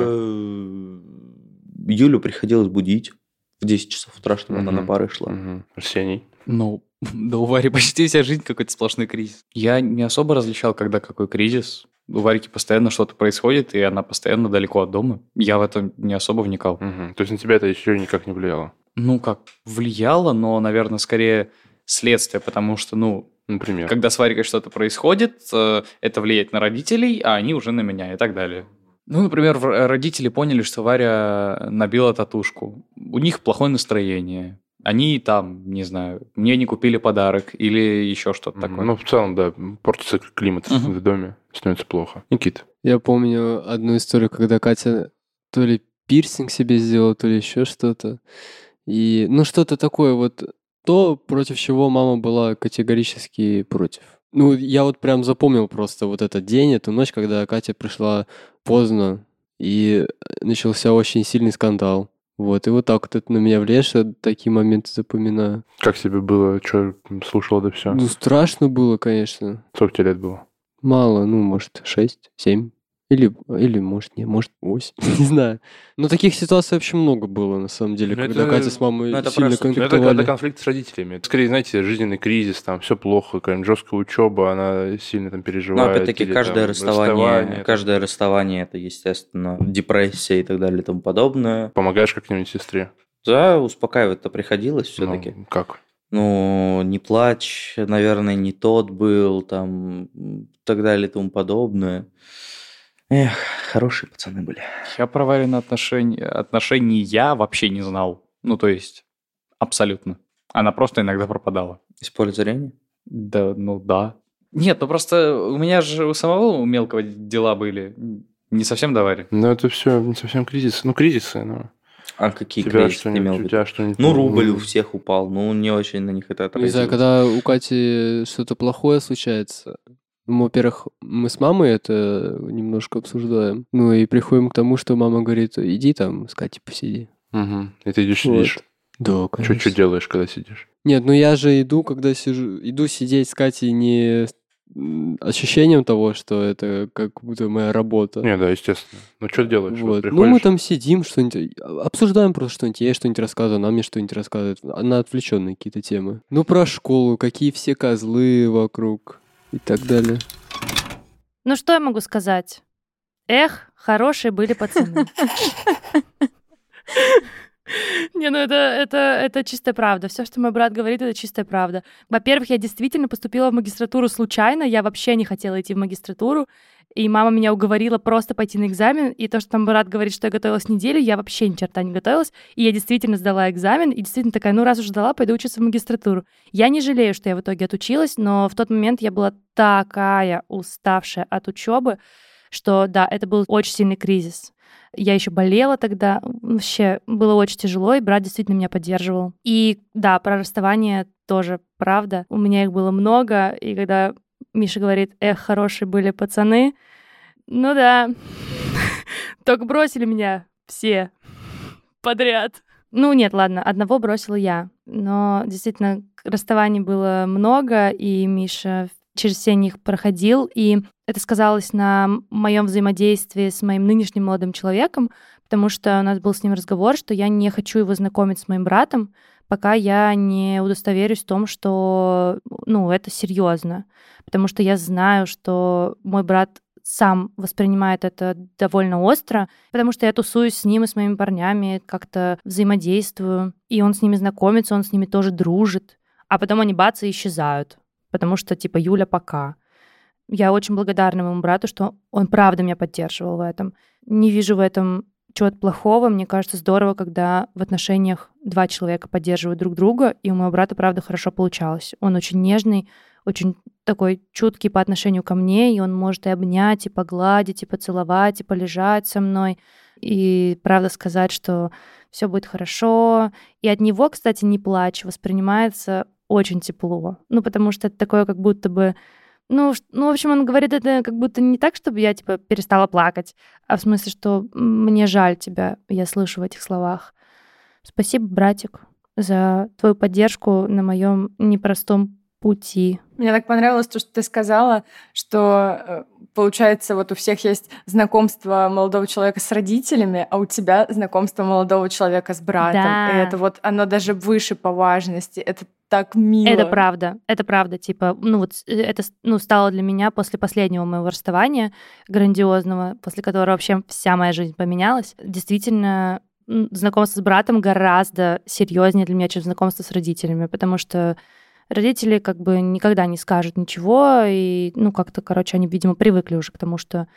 Юлю приходилось будить в 10 часов утра, чтобы она на пары шла. Арсений. Ну, да у Вари почти вся жизнь какой-то сплошной кризис. Я не особо различал, когда какой кризис. У Варики постоянно что-то происходит, и она постоянно далеко от дома. Я в это не особо вникал. Мгм. То есть на тебя это еще никак не влияло? Ну, как, влияло, но, наверное, скорее следствие, потому что, ну, Например. когда с Варикой что-то происходит, э, это влияет на родителей, а они уже на меня и так далее. Ну, например, в- родители поняли, что Варя набила татушку. У них плохое настроение. Они там, не знаю, мне не купили подарок или еще что-то такое. Ну, в целом, да, портится климат Мгм. в доме, становится плохо. Никит. Я помню одну историю, когда Катя то ли пирсинг себе сделала, то ли еще что-то. И, ну, что-то такое вот, то, против чего мама была категорически против. Ну, я вот прям запомнил просто вот этот день, эту ночь, когда Катя пришла поздно, и начался очень сильный скандал. Вот, и вот так вот это на меня влияет, что такие моменты запоминаю. Как тебе было? Что слушал это все? Ну, страшно было, конечно. Сколько тебе лет было? Мало, ну, может, 6, 7. Или, или может, не, может, 8. не знаю. Но таких ситуаций вообще много было, на самом деле, Ну, когда это- Катя с мамой ну, это сильно просто- Ну, Это конфликтовали. когда конфликт с родителями. Это скорее, знаете, жизненный кризис, там все плохо, какая-нибудь жесткая учеба, она сильно там Но переживает. Ну, опять-таки или каждое там расставание, каждое расставание это, естественно, депрессия и так далее и тому подобное. Помогаешь как-нибудь сестре? Да, успокаивать-то приходилось все-таки. Ну, как? Ну, не плачь, наверное, не тот был, там, и так далее и тому подобное. Эх, хорошие пацаны были. Я про Варины отношения, отношений я вообще не знал. Ну, то есть, абсолютно. Она просто иногда пропадала. Из поля зрения? Да, ну да. Нет, ну просто у меня же у самого у мелкого дела были. Не совсем до Вари. Ну, это все не совсем кризис. Ну, кризисы, ну. А какие тебя кризисы ты имел у виду? тебя что-нибудь... Ну, рубль у всех упал, ну, не очень на них это Не отразилось. знаю, когда у Кати что-то плохое случается, ну, во-первых, мы с мамой это немножко обсуждаем. Ну, и приходим к тому, что мама говорит, иди там с Катей посиди. Угу. И ты идешь Вот. сидишь. Да, Что, что делаешь, когда сидишь? Нет, ну я же иду, когда сижу, иду сидеть с Катей не ощущением того, что это как будто моя работа. Не, да, естественно. Ну, что делаешь? Вот Вот. Ну, мы там сидим, что-нибудь а, обсуждаем просто что-нибудь. Я ей что-нибудь рассказываю, она мне что-нибудь рассказывает. а, На отвлеченные какие-то темы. Ну, про школу, какие все козлы вокруг и так далее. Ну что я могу сказать? Эх, хорошие были пацаны. Не, ну это, это, это чистая правда. Все, что мой брат говорит, это чистая правда. Во-первых, я действительно поступила в магистратуру случайно. Я вообще не хотела идти в магистратуру. И мама меня уговорила просто пойти на экзамен. И то, что там брат говорит, что я готовилась неделю, я вообще ни черта не готовилась. И я действительно сдала экзамен. И действительно такая, ну раз уже сдала, пойду учиться в магистратуру. Я не жалею, что я в итоге отучилась, но в тот момент я была такая уставшая от учебы, что да, это был очень сильный кризис. Я еще болела тогда, вообще было очень тяжело, и брат действительно меня поддерживал. И да, про расставание тоже правда. У меня их было много, и когда Миша говорит, эх, хорошие были пацаны, ну да, только бросили меня все подряд. Ну нет, ладно, одного бросила я. Но действительно, расставаний было много, и Миша через все них проходил, и это сказалось на моем взаимодействии с моим нынешним молодым человеком, потому что у нас был с ним разговор, что я не хочу его знакомить с моим братом, пока я не удостоверюсь в том, что ну, это серьезно. Потому что я знаю, что мой брат сам воспринимает это довольно остро, потому что я тусуюсь с ним и с моими парнями, как-то взаимодействую, и он с ними знакомится, он с ними тоже дружит, а потом они бац и исчезают, потому что типа Юля пока. Я очень благодарна моему брату, что он правда меня поддерживал в этом. Не вижу в этом чего-то плохого. Мне кажется, здорово, когда в отношениях два человека поддерживают друг друга, и у моего брата, правда, хорошо получалось. Он очень нежный, очень такой чуткий по отношению ко мне, и он может и обнять, и погладить, и поцеловать, и полежать со мной, и правда сказать, что все будет хорошо. И от него, кстати, не плач воспринимается очень тепло. Ну, потому что это такое, как будто бы Ну, ну, в общем, он говорит это как будто не так, чтобы я, типа, перестала плакать, а в смысле, что мне жаль тебя, я слышу в этих словах. Спасибо, братик, за твою поддержку на моем непростом пути. Мне так понравилось то, что ты сказала, что э, получается, вот у всех есть знакомство молодого человека с родителями, а у тебя знакомство молодого человека с братом. Да. И это вот оно даже выше по важности. Это так мило. Это правда, это правда. Типа, ну вот э, это ну, стало для меня после последнего моего расставания грандиозного, после которого вообще вся моя жизнь поменялась. Действительно, знакомство с братом гораздо серьезнее для меня, чем знакомство с родителями, потому что родители как бы никогда не скажут ничего, и, ну, как-то, короче, они, видимо, привыкли уже к тому, что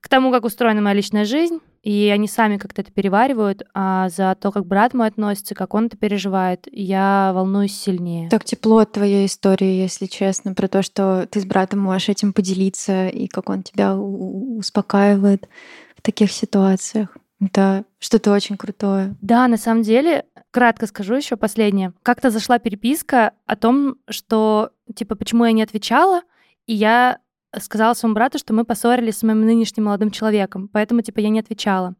к тому, как устроена моя личная жизнь, и они сами как-то это переваривают, а за то, как брат мой относится, как он это переживает, я волнуюсь сильнее. Так тепло от твоей истории, если честно, про то, что ты с братом можешь этим поделиться, и как он тебя успокаивает в таких ситуациях. Это что-то очень крутое. Да, на самом деле, кратко скажу еще последнее. Как-то зашла переписка о том, что, типа, почему я не отвечала, и я сказала своему брату, что мы поссорились с моим нынешним молодым человеком, поэтому, типа, я не отвечала.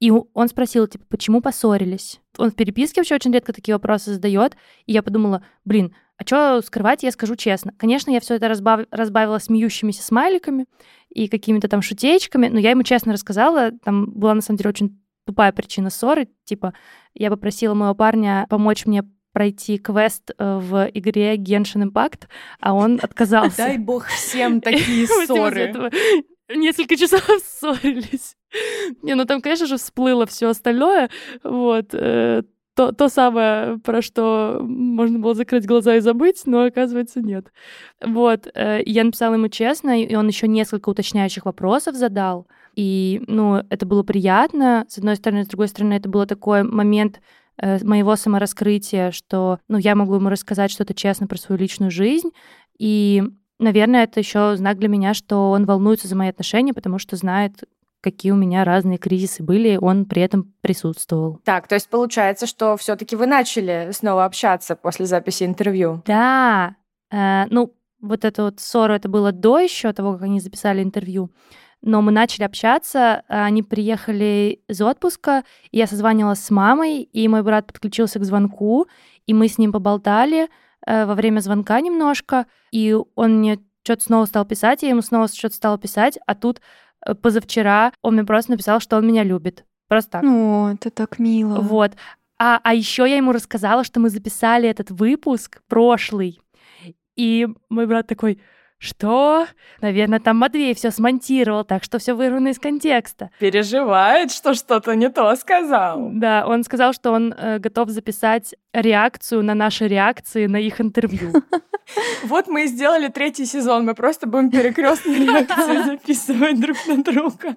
И он спросил, типа, почему поссорились? Он в переписке вообще очень редко такие вопросы задает. И я подумала, блин, а что скрывать, я скажу честно. Конечно, я все это разбав... разбавила смеющимися смайликами и какими-то там шутеечками, но я ему честно рассказала. Там была, на самом деле, очень тупая причина ссоры. Типа, я попросила моего парня помочь мне пройти квест э, в игре Genshin Impact, а он отказался. Дай бог всем такие ссоры. Несколько часов ссорились. Не, ну там, конечно же, всплыло все остальное. Вот. То, то самое, про что можно было закрыть глаза и забыть, но оказывается нет. Вот. Э, я написала ему честно, и он еще несколько уточняющих вопросов задал. И, ну, это было приятно, с одной стороны, с другой стороны, это был такой момент э, моего самораскрытия, что, ну, я могу ему рассказать что-то честно про свою личную жизнь, и, наверное, это еще знак для меня, что он волнуется за мои отношения, потому что знает, какие у меня разные кризисы были, он при этом присутствовал. Так, то есть получается, что все-таки вы начали снова общаться после записи интервью? Да, э, ну вот эту вот ссору это было до еще того, как они записали интервью но мы начали общаться, они приехали из отпуска, я созванивалась с мамой, и мой брат подключился к звонку, и мы с ним поболтали э, во время звонка немножко, и он мне что-то снова стал писать, я ему снова что-то стала писать, а тут позавчера он мне просто написал, что он меня любит. Просто так. О, это так мило. Вот. А, а еще я ему рассказала, что мы записали этот выпуск прошлый. И мой брат такой, что? Наверное, там Матвей все смонтировал, так что все вырвано из контекста. Переживает, что что-то не то сказал. Да, он сказал, что он э, готов записать реакцию на наши реакции на их интервью. Вот мы и сделали третий сезон. Мы просто будем перекрестные реакции записывать друг на друга.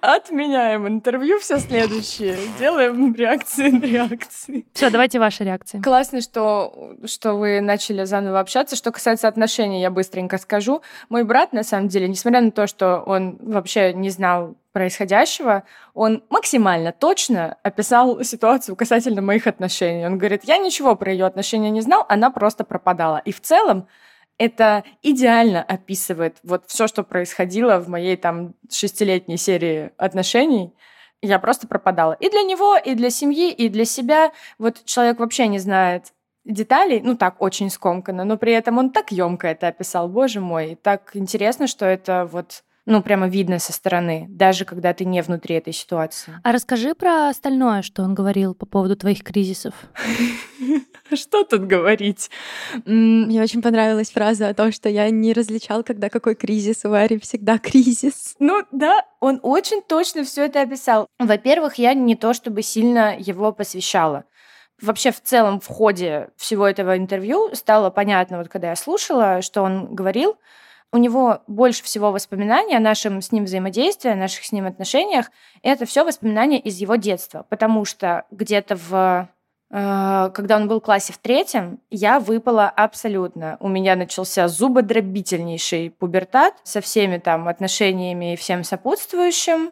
Отменяем интервью, все следующее. Делаем реакции на реакции. Все, давайте ваши реакции. Классно, что, что вы начали заново общаться. Что касается отношений, я быстренько скажу. Мой брат, на самом деле, несмотря на то, что он вообще не знал происходящего, он максимально точно описал ситуацию касательно моих отношений. Он говорит, я ничего про ее отношения не знал, она просто пропадала. И в целом это идеально описывает вот все, что происходило в моей там шестилетней серии отношений. Я просто пропадала. И для него, и для семьи, и для себя. Вот человек вообще не знает деталей, ну так, очень скомканно, но при этом он так емко это описал, боже мой. Так интересно, что это вот ну, прямо видно со стороны, даже когда ты не внутри этой ситуации. А расскажи про остальное, что он говорил по поводу твоих кризисов. Что тут говорить? Мне очень понравилась фраза о том, что я не различал, когда какой кризис. У Вари всегда кризис. Ну да, он очень точно все это описал. Во-первых, я не то чтобы сильно его посвящала. Вообще, в целом, в ходе всего этого интервью стало понятно, вот когда я слушала, что он говорил, у него больше всего воспоминаний о нашем с ним взаимодействии, о наших с ним отношениях. Это все воспоминания из его детства, потому что где-то в э, когда он был в классе в третьем, я выпала абсолютно. У меня начался зубодробительнейший пубертат со всеми там отношениями и всем сопутствующим.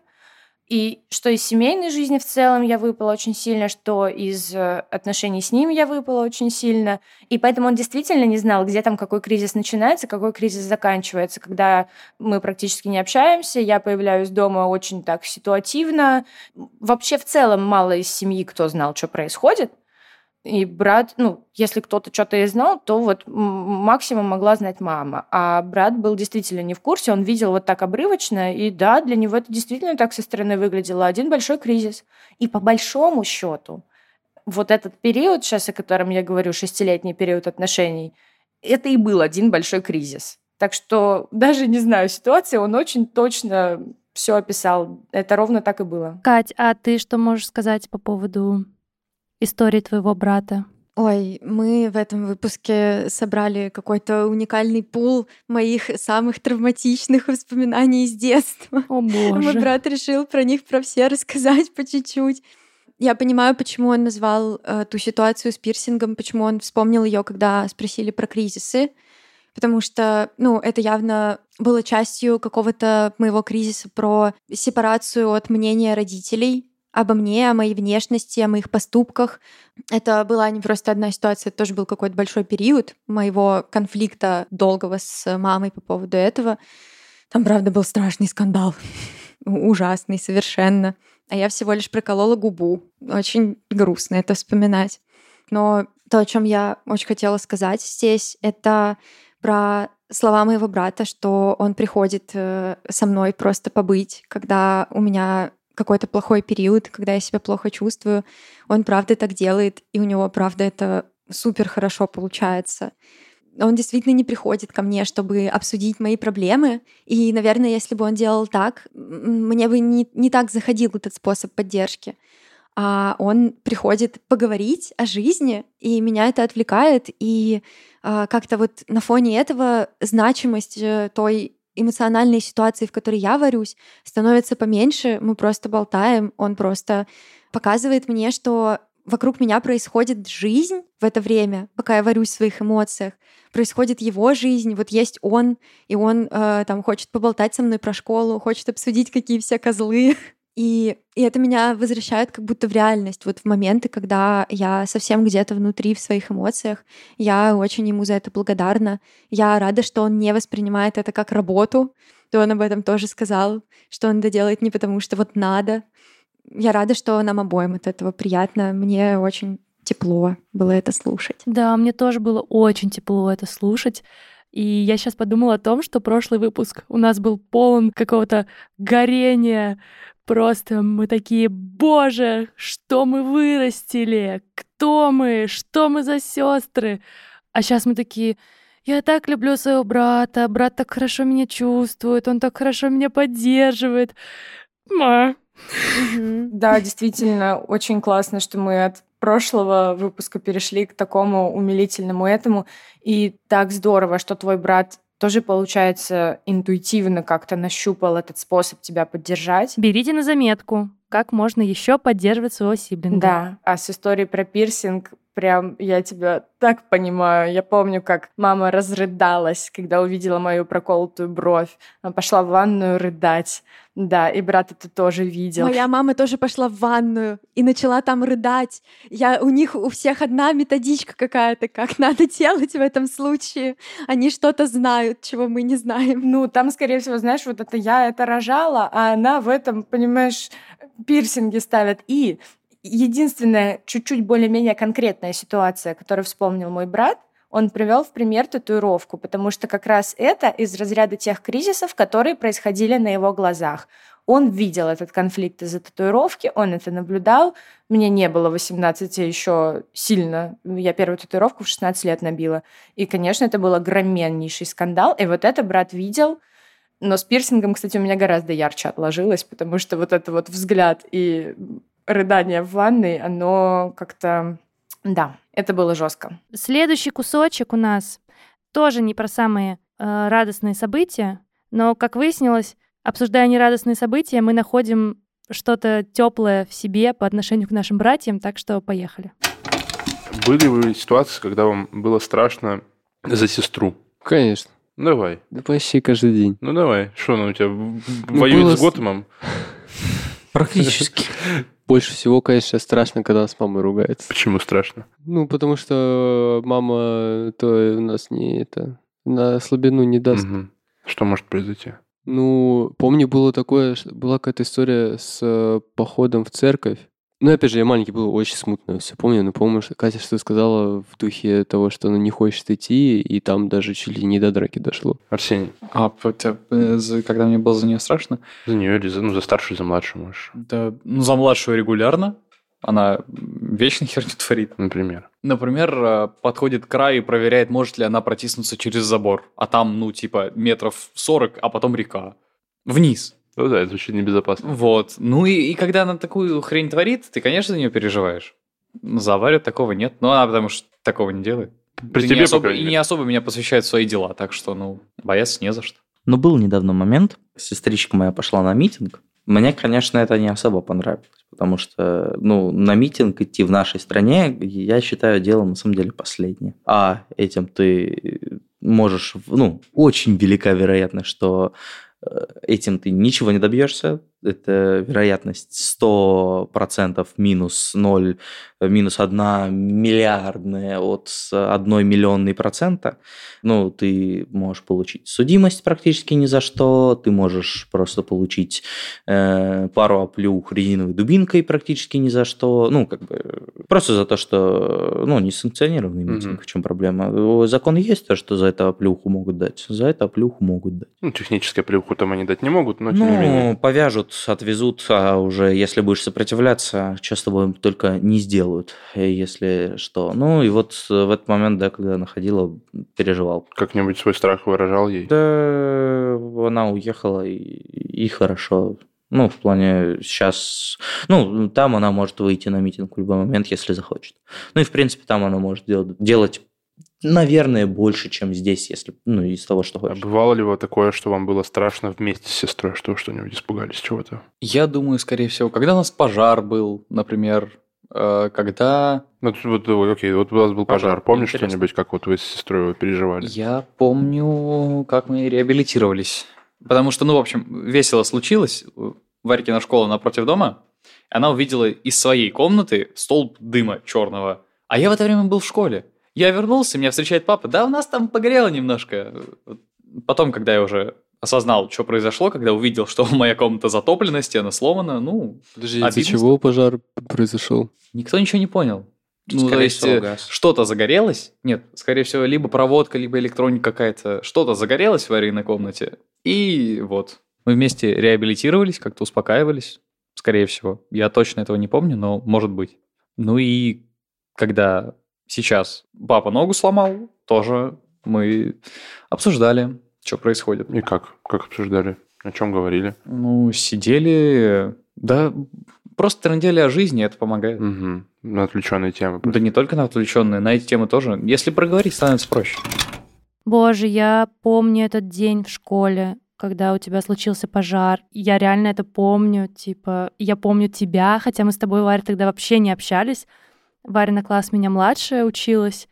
И что из семейной жизни в целом я выпала очень сильно, что из э, отношений с ним я выпала очень сильно. И поэтому он действительно не знал, где там какой кризис начинается, какой кризис заканчивается. Когда мы практически не общаемся, я появляюсь дома очень так ситуативно. Вообще в целом мало из семьи кто знал, что происходит. И брат, ну, если кто-то что-то и знал, то вот максимум могла знать мама. А брат был действительно не в курсе, он видел вот так обрывочно, и да, для него это действительно так со стороны выглядело. Один большой кризис. И по большому счету, вот этот период, сейчас о котором я говорю, шестилетний период отношений, это и был один большой кризис. Так что даже не знаю ситуации, он очень точно все описал. Это ровно так и было. Кать, а ты что можешь сказать по поводу истории твоего брата? Ой, мы в этом выпуске собрали какой-то уникальный пул моих самых травматичных воспоминаний из детства. О боже. Мой брат решил про них про все рассказать по чуть-чуть. Я понимаю, почему он назвал э, ту ситуацию с пирсингом, почему он вспомнил ее, когда спросили про кризисы, потому что, ну, это явно было частью какого-то моего кризиса про сепарацию от мнения родителей, обо мне, о моей внешности, о моих поступках. Это была не просто одна ситуация, это тоже был какой-то большой период моего конфликта долгого с мамой по поводу этого. Там, правда, был страшный скандал. Ужасный совершенно. А я всего лишь проколола губу. Очень грустно это вспоминать. Но то, о чем я очень хотела сказать здесь, это про слова моего брата, что он приходит э, со мной просто побыть, когда у меня какой-то плохой период, когда я себя плохо чувствую, он правда так делает, и у него правда это супер хорошо получается. Он действительно не приходит ко мне, чтобы обсудить мои проблемы. И, наверное, если бы он делал так, мне бы не, не так заходил этот способ поддержки. А он приходит поговорить о жизни, и меня это отвлекает. И а, как-то вот на фоне этого значимость э, той эмоциональной ситуации, в которой я варюсь, становится поменьше, мы просто болтаем, он просто показывает мне, что вокруг меня происходит жизнь в это время, пока я варюсь в своих эмоциях, происходит его жизнь, вот есть он, и он э, там хочет поболтать со мной про школу, хочет обсудить, какие все козлы, И, и это меня возвращает как будто в реальность. Вот в моменты, когда я совсем где-то внутри в своих эмоциях, я очень ему за это благодарна. Я рада, что он не воспринимает это как работу. То он об этом тоже сказал, что он это делает не потому, что вот надо. Я рада, что нам обоим от этого приятно. Мне очень тепло было это слушать. Да, мне тоже было очень тепло это слушать. И я сейчас подумала о том, что прошлый выпуск у нас был полон какого-то горения, Просто мы такие, боже, что мы вырастили, кто мы, что мы за сестры. А сейчас мы такие, я так люблю своего брата, брат так хорошо меня чувствует, он так хорошо меня поддерживает. Ма. Да, действительно, очень классно, что мы от прошлого выпуска перешли к такому умилительному этому. И так здорово, что твой брат тоже, получается, интуитивно как-то нащупал этот способ тебя поддержать. Берите на заметку, как можно еще поддерживать своего сиблинга. Да, а с историей про пирсинг прям я тебя так понимаю. Я помню, как мама разрыдалась, когда увидела мою проколотую бровь. Она пошла в ванную рыдать. Да, и брат это тоже видел. Моя мама тоже пошла в ванную и начала там рыдать. Я, у них у всех одна методичка какая-то, как надо делать в этом случае. Они что-то знают, чего мы не знаем. Ну, там, скорее всего, знаешь, вот это я это рожала, а она в этом, понимаешь, пирсинги ставят. И единственная чуть-чуть более-менее конкретная ситуация, которую вспомнил мой брат, он привел в пример татуировку, потому что как раз это из разряда тех кризисов, которые происходили на его глазах. Он видел этот конфликт из-за татуировки, он это наблюдал. Мне не было 18 еще сильно. Я первую татуировку в 16 лет набила. И, конечно, это был огроменнейший скандал. И вот это брат видел. Но с пирсингом, кстати, у меня гораздо ярче отложилось, потому что вот этот вот взгляд и рыдание в ванной, оно как-то... Да, это было жестко. Следующий кусочек у нас тоже не про самые э, радостные события, но, как выяснилось, обсуждая нерадостные события, мы находим что-то теплое в себе по отношению к нашим братьям, так что поехали. Были вы ситуации, когда вам было страшно за сестру? Конечно. Давай. Да почти каждый день. Ну давай. Что она у тебя воюет было с Готэмом? Практически. Больше всего, конечно, страшно, когда с мамой ругается. Почему страшно? Ну, потому что мама то у нас не это на слабину не даст. Мгм. Что может произойти? Ну, помню, было такое, была какая-то история с э, походом в церковь. Ну, опять же, я маленький был, очень смутно все помню, но помню, что Катя что сказала в духе того, что она не хочет идти, и там даже чуть ли не до драки дошло. Арсений, А э, когда мне было за нее страшно, за нее или за, ну, за старшую, за младшую можешь, да, ну, за младшую регулярно, она вечно херню творит. например. Например, э, подходит к краю и проверяет, может ли она протиснуться через забор. А там, ну, типа, метров 40, а потом река. Вниз. Ну да, это звучит небезопасно. Вот. Ну и, и когда она такую хрень творит, ты, конечно, за нее переживаешь. Но За аварию такого нет. Ну, она потому что такого не делает. При И не тебе, по особо, и не особо меня посвящает в свои дела, так что, ну, бояться не за что. Но был недавно момент, сестричка моя пошла на митинг. Мне, конечно, это не особо понравилось, потому что, ну, на митинг идти в нашей стране, я считаю, дело на самом деле последнее. А этим ты можешь, ну, очень велика вероятность, что этим ты ничего не добьешься. Это вероятность 100% минус 0, э, минус 1 миллиардная от 1 миллионной процента. Ну, ты можешь получить судимость практически ни за что, ты можешь просто получить э, пару оплюх резиновой дубинкой практически ни за что. Ну, как бы, просто за то, что, ну, несанкционированный Мгм. митинг, в чем проблема. Закон есть, то, что за это оплюху могут дать. За это оплюху могут дать. Ну, технически плюху там они дать не могут, но тем не менее. Ну, повяжут, отвезут, а уже если будешь сопротивляться, что с тобой только не сделают, если что. Ну, и вот в этот момент, да, когда находила, переживал. Как-нибудь свой страх выражал ей. Да, она уехала, и, и хорошо. Ну, в плане сейчас... Ну, там она может выйти на митинг в любой момент, если захочет. Ну, и, в принципе, там она может делать, делать наверное, больше, чем здесь, если, ну, из того, что А хочешь. бывало ли вот такое, что вам было страшно вместе с сестрой, что вы что-нибудь испугались чего-то? Я думаю, скорее всего, когда у нас пожар был, например, э, когда... Ну, тут вот, окей, вот у вас был пожар. Пожар, Помнишь интересно. что-нибудь, как вот вы с сестрой его переживали? Я помню, как мы реабилитировались. Потому что, ну, в общем, весело случилось. Варькина школа напротив дома. Она увидела из своей комнаты столб дыма черного. А я в это время был в школе. Я вернулся, меня встречает папа. Да, у нас там погорело немножко. Потом, когда я уже осознал, что произошло, когда увидел, что моя комната затоплена, стена сломана, ну, Подожди, из-за чего пожар произошел? никто ничего не понял. Ну, то Скорее есть, всего, э, газ. что-то загорелось. Нет, скорее всего, либо проводка, либо электроника какая-то. Что-то загорелось в аварийной комнате. И вот. Мы вместе реабилитировались, как-то успокаивались. Скорее всего. Я точно этого не помню, но может быть. Ну и когда сейчас папа ногу сломал, тоже мы обсуждали, что происходит. И как? Как обсуждали? О чем говорили? Ну, сидели, да, просто трындели о жизни, это помогает. Угу. На отвлеченные темы. Да не только на отвлеченные, на эти темы тоже. Если проговорить, становится проще. Боже, я помню этот день в школе, когда у тебя случился пожар. Я реально это помню, типа, я помню тебя, хотя мы с тобой, Варя, тогда вообще не общались. Варя на класс меня младшая училась,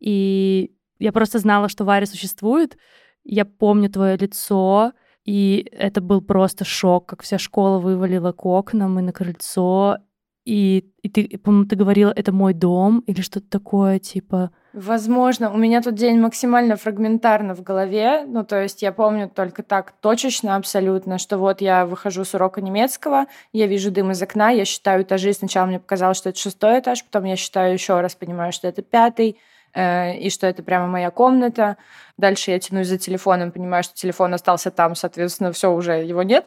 и я просто знала, что Варя существует. Я помню твое лицо, и это был просто шок, как вся школа вывалила к окнам и на крыльцо. И, и ты, по-моему, ты говорила, это мой дом или что-то такое, типа... Возможно, у меня тут день максимально фрагментарно в голове, ну то есть я помню только так точечно абсолютно, что вот я выхожу с урока немецкого, я вижу дым из окна, я считаю этажи, сначала мне показалось, что это шестой этаж, потом я считаю еще раз, понимаю, что это пятый, э, и что это прямо моя комната. Дальше я тянусь за телефоном, понимаю, что телефон остался там, соответственно, все уже его нет.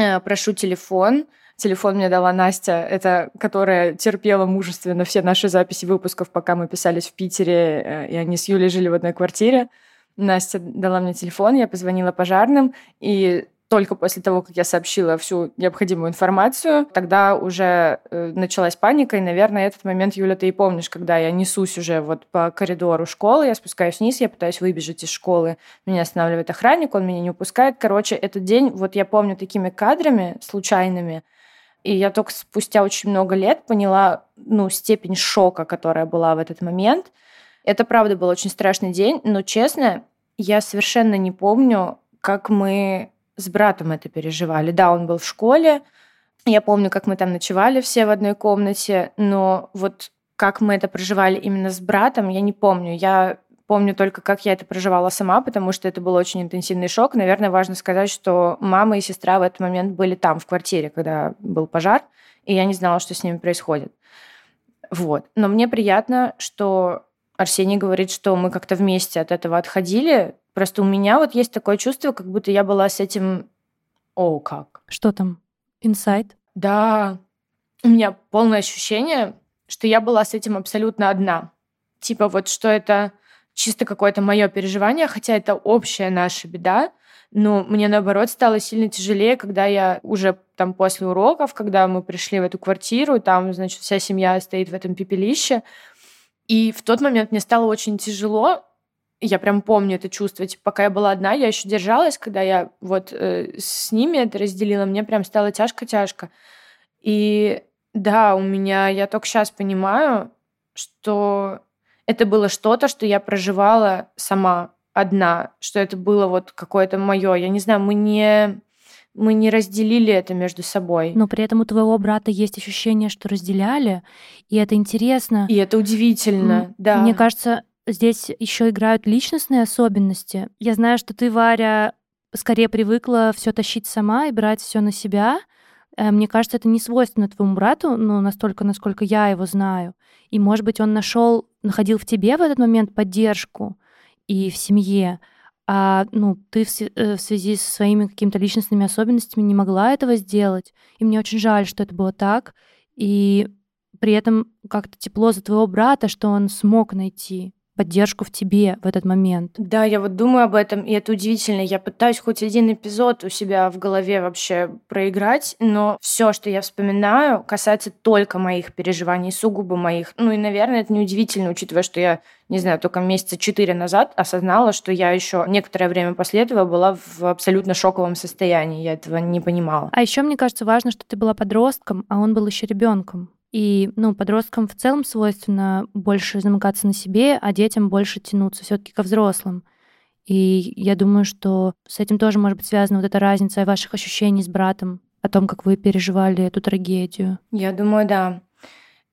Э, прошу телефон, Телефон мне дала Настя, это которая терпела мужественно все наши записи выпусков, пока мы писались в Питере, э, и они с Юлей жили в одной квартире. Настя дала мне телефон, я позвонила пожарным, и только после того, как я сообщила всю необходимую информацию, тогда уже э, началась паника, и, наверное, этот момент, Юля, ты и помнишь, когда я несусь уже вот по коридору школы, я спускаюсь вниз, я пытаюсь выбежать из школы, меня останавливает охранник, он меня не упускает. Короче, этот день, вот я помню такими кадрами случайными, и я только спустя очень много лет поняла ну, степень шока, которая была в этот момент. Это, правда, был очень страшный день, но, честно, я совершенно не помню, как мы с братом это переживали. Да, он был в школе, Я помню, как мы там ночевали все в одной комнате, но вот как мы это проживали именно с братом, я не помню. Я помню только, как я это проживала сама, потому что это был очень интенсивный шок. Наверное, важно сказать, что мама и сестра в этот момент были там, в квартире, когда был пожар, и я не знала, что с ними происходит. Вот. Но мне приятно, что Арсений говорит, что мы как-то вместе от этого отходили. Просто у меня вот есть такое чувство, как будто я была с этим... О, как? Что там? Инсайт? Да. У меня полное ощущение, что я была с этим абсолютно одна. Типа вот, что это чисто какое-то мое переживание, хотя это общая наша беда, но мне, наоборот, стало сильно тяжелее, когда я уже там после уроков, когда мы пришли в эту квартиру, там, значит, вся семья стоит в этом пепелище, и в тот момент мне стало очень тяжело, я прям помню это чувство. Типа, пока я была одна, я еще держалась, когда я вот э, с ними это разделила, мне прям стало тяжко-тяжко. И да, у меня, я только сейчас понимаю, что это было что-то, что я проживала сама одна, что это было вот какое-то мое. Я не знаю, мы не мы не разделили это между собой. Но при этом у твоего брата есть ощущение, что разделяли, и это интересно. И это удивительно, М- да. Мне кажется, здесь еще играют личностные особенности. Я знаю, что ты, Варя, скорее привыкла все тащить сама и брать все на себя. Э, мне кажется, это не свойственно твоему брату, ну, настолько, насколько я его знаю. И, может быть, он нашел, находил в тебе в этот момент поддержку и в семье, а ну, ты в, э, в связи со своими какими-то личностными особенностями не могла этого сделать. И мне очень жаль, что это было так. И при этом как-то тепло за твоего брата, что он смог найти поддержку в тебе в этот момент. Да, я вот думаю об этом, и это удивительно. Я пытаюсь хоть один эпизод у себя в голове вообще проиграть, но все, что я вспоминаю, касается только моих переживаний, сугубо моих. Ну и, наверное, это неудивительно, учитывая, что я, не знаю, только месяца четыре назад осознала, что я еще некоторое время после этого была в абсолютно шоковом состоянии. Я этого не понимала. А еще мне кажется важно, что ты была подростком, а он был еще ребенком. И, ну, подросткам в целом свойственно больше замыкаться на себе, а детям больше тянуться все таки ко взрослым. И я думаю, что с этим тоже может быть связана вот эта разница ваших ощущений с братом, о том, как вы переживали эту трагедию. Я думаю, да.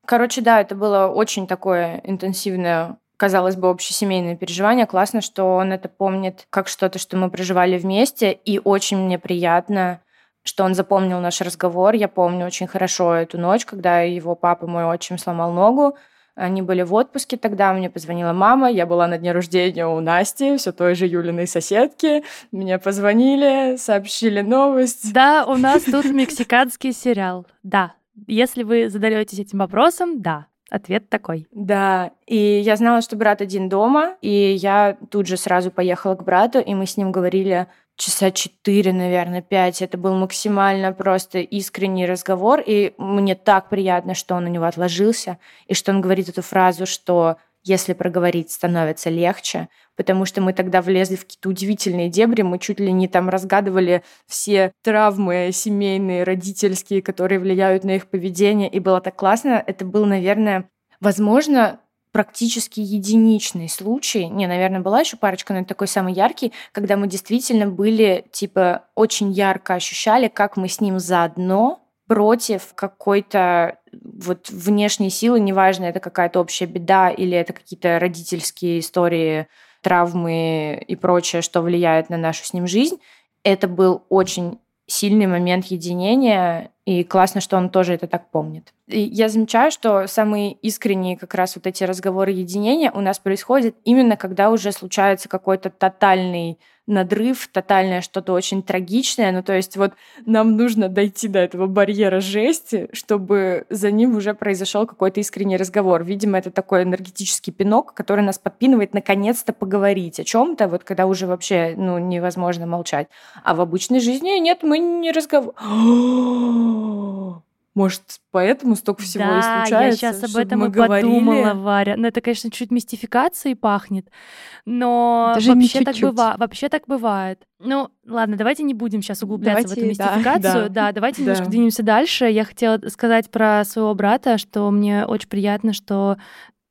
Короче, да, это было очень такое интенсивное казалось бы, общесемейное переживание. Классно, что он это помнит как что-то, что мы проживали вместе. И очень мне приятно, что он запомнил наш разговор. Я помню очень хорошо эту ночь, когда его папа, мой отчим, сломал ногу. Они были в отпуске тогда, мне позвонила мама, я была на дне рождения у Насти, все той же Юлиной соседки. Мне позвонили, сообщили новость. Да, у нас тут мексиканский сериал. Да, если вы задаетесь этим вопросом, да, Ответ такой. Да, и я знала, что брат один дома, и я тут же сразу поехала к брату, и мы с ним говорили часа четыре, наверное, пять. Это был максимально просто искренний разговор, и мне так приятно, что он у него отложился, и что он говорит эту фразу, что если проговорить, становится легче, потому что мы тогда влезли в какие-то удивительные дебри, мы чуть ли не там разгадывали все травмы семейные, родительские, которые влияют на их поведение, и было так классно. Это был, наверное, возможно, практически единичный случай, не, наверное, была еще парочка, но это такой самый яркий, когда мы действительно были, типа, очень ярко ощущали, как мы с ним заодно против какой-то вот внешней силы, неважно, это какая-то общая беда или это какие-то родительские истории, травмы и прочее, что влияет на нашу с ним жизнь. Это был очень сильный момент единения, и классно, что он тоже это так помнит. И я замечаю, что самые искренние как раз вот эти разговоры единения у нас происходят именно когда уже случается какой-то тотальный надрыв, тотальное что-то очень трагичное. Ну, то есть вот нам нужно дойти до этого барьера жести, чтобы за ним уже произошел какой-то искренний разговор. Видимо, это такой энергетический пинок, который нас подпинывает наконец-то поговорить о чем-то, вот когда уже вообще ну, невозможно молчать. А в обычной жизни нет, мы не разговариваем. Может, поэтому столько всего да, и случается. я сейчас об этом и говорили. подумала, Варя. Ну, это, конечно, чуть мистификацией пахнет, но Даже вообще так, быва... вообще так бывает. Ну, ладно, давайте не будем сейчас углубляться давайте, в эту мистификацию. Да, да давайте да. немножко двинемся дальше. Я хотела сказать про своего брата, что мне очень приятно, что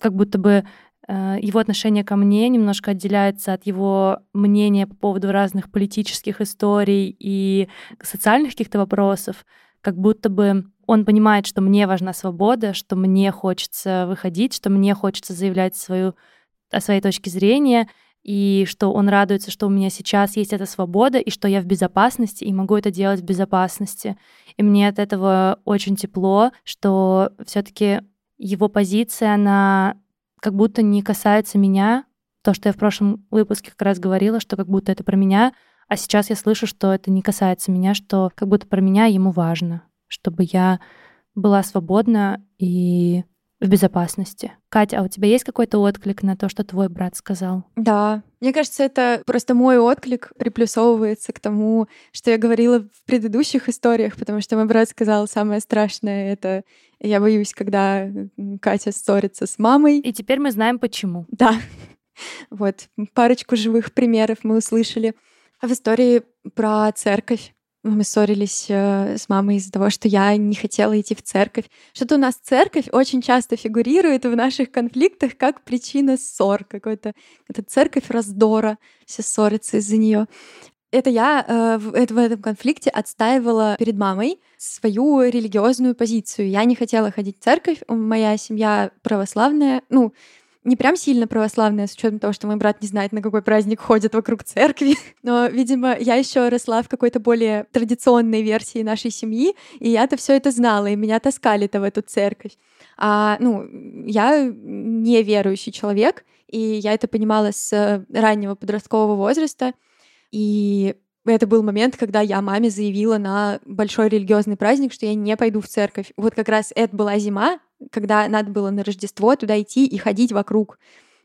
как будто бы э, его отношение ко мне немножко отделяется от его мнения по поводу разных политических историй и социальных каких-то вопросов. Как будто бы он понимает, что мне важна свобода, что мне хочется выходить, что мне хочется заявлять свою, о своей точке зрения, и что он радуется, что у меня сейчас есть эта свобода, и что я в безопасности, и могу это делать в безопасности. И мне от этого очень тепло, что все таки его позиция, она как будто не касается меня. То, что я в прошлом выпуске как раз говорила, что как будто это про меня, а сейчас я слышу, что это не касается меня, что как будто про меня ему важно, чтобы я была свободна и в безопасности. Катя, а у тебя есть какой-то отклик на то, что твой брат сказал? Да, мне кажется, это просто мой отклик приплюсовывается к тому, что я говорила в предыдущих историях, потому что мой брат сказал самое страшное — это я боюсь, когда Катя ссорится с мамой. И теперь мы знаем, почему. Да. Вот, парочку живых примеров мы услышали. А в истории про церковь мы ссорились э, с мамой из-за того, что я не хотела идти в церковь. Что-то у нас церковь очень часто фигурирует в наших конфликтах как причина ссор. Какой-то это церковь раздора, все ссорятся из-за нее. Это я э, в, это, в этом конфликте отстаивала перед мамой свою религиозную позицию. Я не хотела ходить в церковь. Моя семья православная. Ну, не прям сильно православная, с учетом того, что мой брат не знает, на какой праздник ходит вокруг церкви. Но, видимо, я еще росла в какой-то более традиционной версии нашей семьи, и я-то все это знала, и меня таскали-то в эту церковь. А, ну, я не верующий человек, и я это понимала с раннего подросткового возраста. И это был момент, когда я маме заявила на большой религиозный праздник, что я не пойду в церковь. Вот как раз это была зима, когда надо было на Рождество туда идти и ходить вокруг.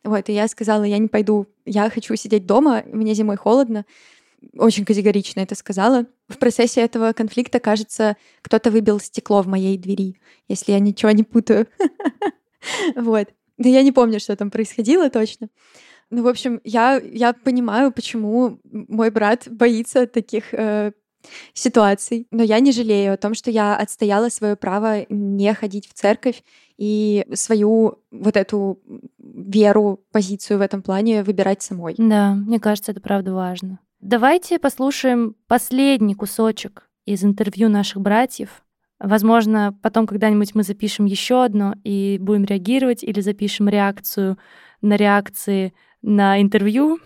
Вот, и я сказала, я не пойду, я хочу сидеть дома, мне зимой холодно. Очень категорично это сказала. В процессе этого конфликта, кажется, кто-то выбил стекло в моей двери, если я ничего не путаю. Вот. Но я не помню, что там происходило точно. Ну, в общем, я, я понимаю, почему мой брат боится таких э, ситуаций. Но я не жалею о том, что я отстояла свое право не ходить в церковь и свою вот эту веру, позицию в этом плане выбирать самой. Да, мне кажется, это правда важно. Давайте послушаем последний кусочек из интервью наших братьев. Возможно, потом когда-нибудь мы запишем еще одно и будем реагировать или запишем реакцию на реакции на интервью,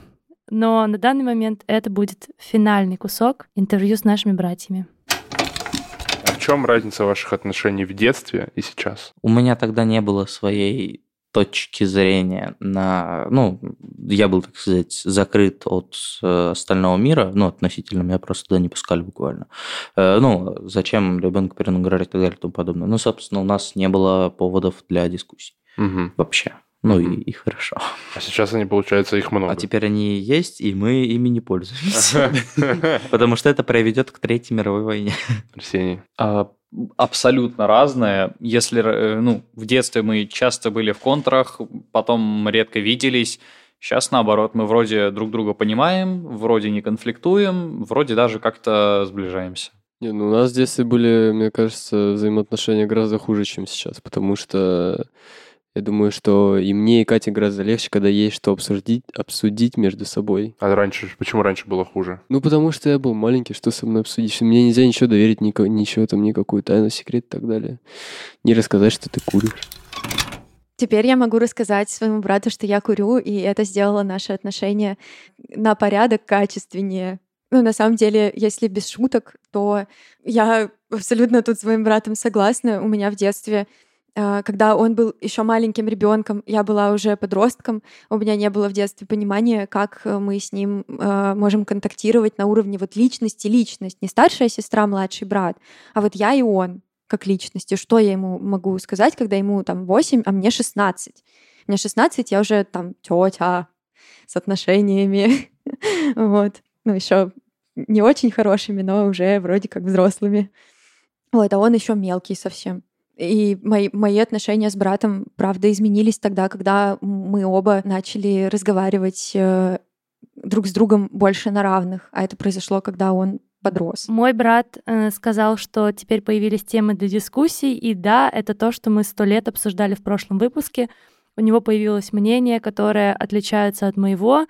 но на данный момент это будет финальный кусок интервью с нашими братьями. А в чем разница ваших отношений в детстве и сейчас? У меня тогда не было своей точки зрения на... Ну, я был, так сказать, закрыт от э, остального мира, ну, относительно, меня просто туда не пускали буквально. Э, ну, зачем ребенку перенагружать и так далее и тому подобное. Ну, собственно, у нас не было поводов для дискуссий угу. вообще. Ну и, и хорошо. А сейчас они, получается, их много. А теперь они есть, и мы ими не пользуемся. Потому что это приведет к Третьей мировой войне. Арсений. А, абсолютно разное. Если э, ну, в детстве мы часто были в контрах, потом редко виделись, Сейчас, наоборот, мы вроде друг друга понимаем, вроде не конфликтуем, вроде даже как-то сближаемся. Не, ну у нас в детстве были, мне кажется, взаимоотношения гораздо хуже, чем сейчас, потому что я думаю, что и мне, и Кате гораздо легче, когда есть что обсудить, обсудить между собой. А раньше, почему раньше было хуже? Ну, потому что я был маленький, что со мной обсудить? Мне нельзя ничего доверить, никого, ничего там, никакую тайну, секрет и так далее. Не рассказать, что ты куришь. Теперь я могу рассказать своему брату, что я курю, и это сделало наши отношения на порядок качественнее. Ну, на самом деле, если без шуток, то я абсолютно тут с моим братом согласна. У меня в детстве когда он был еще маленьким ребенком, я была уже подростком, у меня не было в детстве понимания, как э, мы с ним э, можем контактировать на уровне вот личности, личность, не старшая сестра, младший брат, а вот я и он как личности. Что я ему могу сказать, когда ему там 8, а мне 16? Мне 16, я уже там тетя с отношениями. вот. Ну, еще не очень хорошими, но уже вроде как взрослыми. Вот, а он еще мелкий совсем. И мои, мои отношения с братом, правда, изменились тогда, когда мы оба начали разговаривать э, друг с другом больше на равных. А это произошло, когда он подрос. Мой брат э, сказал, что теперь появились темы для дискуссий, и да, это то, что мы сто лет обсуждали в прошлом выпуске. У него появилось мнение, которое отличается от моего,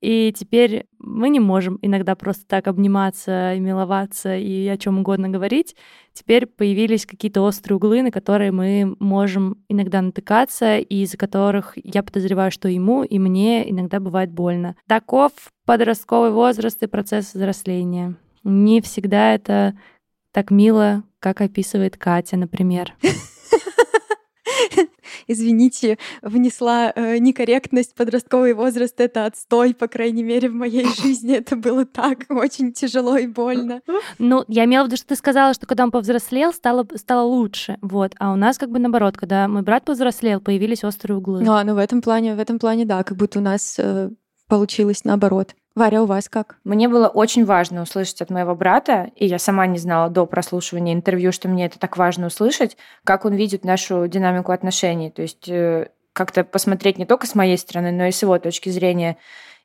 И теперь мы не можем иногда просто так обниматься и миловаться и о чем угодно говорить. Теперь появились какие-то острые углы, на которые мы можем иногда натыкаться, и из-за которых я подозреваю, что ему и мне иногда бывает больно. Таков подростковый возраст и процесс взросления. Не всегда это так мило, как описывает Катя, например. извините, внесла э, некорректность. Подростковый возраст — это отстой, по крайней мере, в моей жизни это было так очень тяжело и больно. Ну, я имела в виду, что ты сказала, что когда он повзрослел, стало, стало лучше, вот. А у нас как бы наоборот, когда мой брат повзрослел, появились острые углы. А, ну в этом плане, в этом плане, да, как будто у нас э, получилось наоборот. Варя, у вас как? Мне было очень важно услышать от моего брата, и я сама не знала до прослушивания интервью, что мне это так важно услышать, как он видит нашу динамику отношений. То есть э, как-то посмотреть не только с моей стороны, но и с его точки зрения.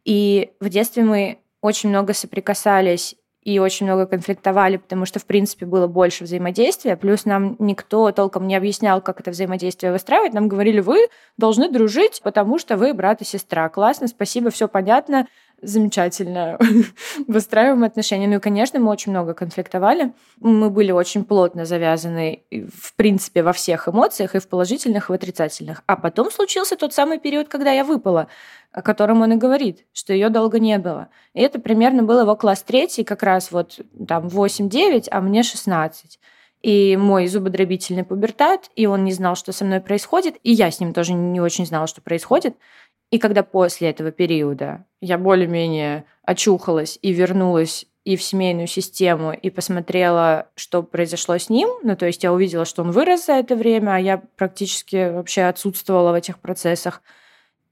И в детстве мы очень много соприкасались и очень много конфликтовали, потому что, в принципе, было больше взаимодействия. Плюс нам никто толком не объяснял, как это взаимодействие выстраивать. Нам говорили, вы должны дружить, потому что вы брат и сестра. Классно, спасибо, все понятно замечательно выстраиваем отношения. Ну и, конечно, мы очень много конфликтовали. Мы были очень плотно завязаны, в принципе, во всех эмоциях, и в положительных, и в отрицательных. А потом случился тот самый период, когда я выпала, о котором он и говорит, что ее долго не было. И это примерно был его класс третий, как раз вот там 8-9, а мне 16 и мой зубодробительный пубертат, и он не знал, что со мной происходит, и я с ним тоже не очень знала, что происходит. И когда после этого периода я более-менее очухалась и вернулась и в семейную систему, и посмотрела, что произошло с ним. Ну, то есть я увидела, что он вырос за это время, а я практически вообще отсутствовала в этих процессах.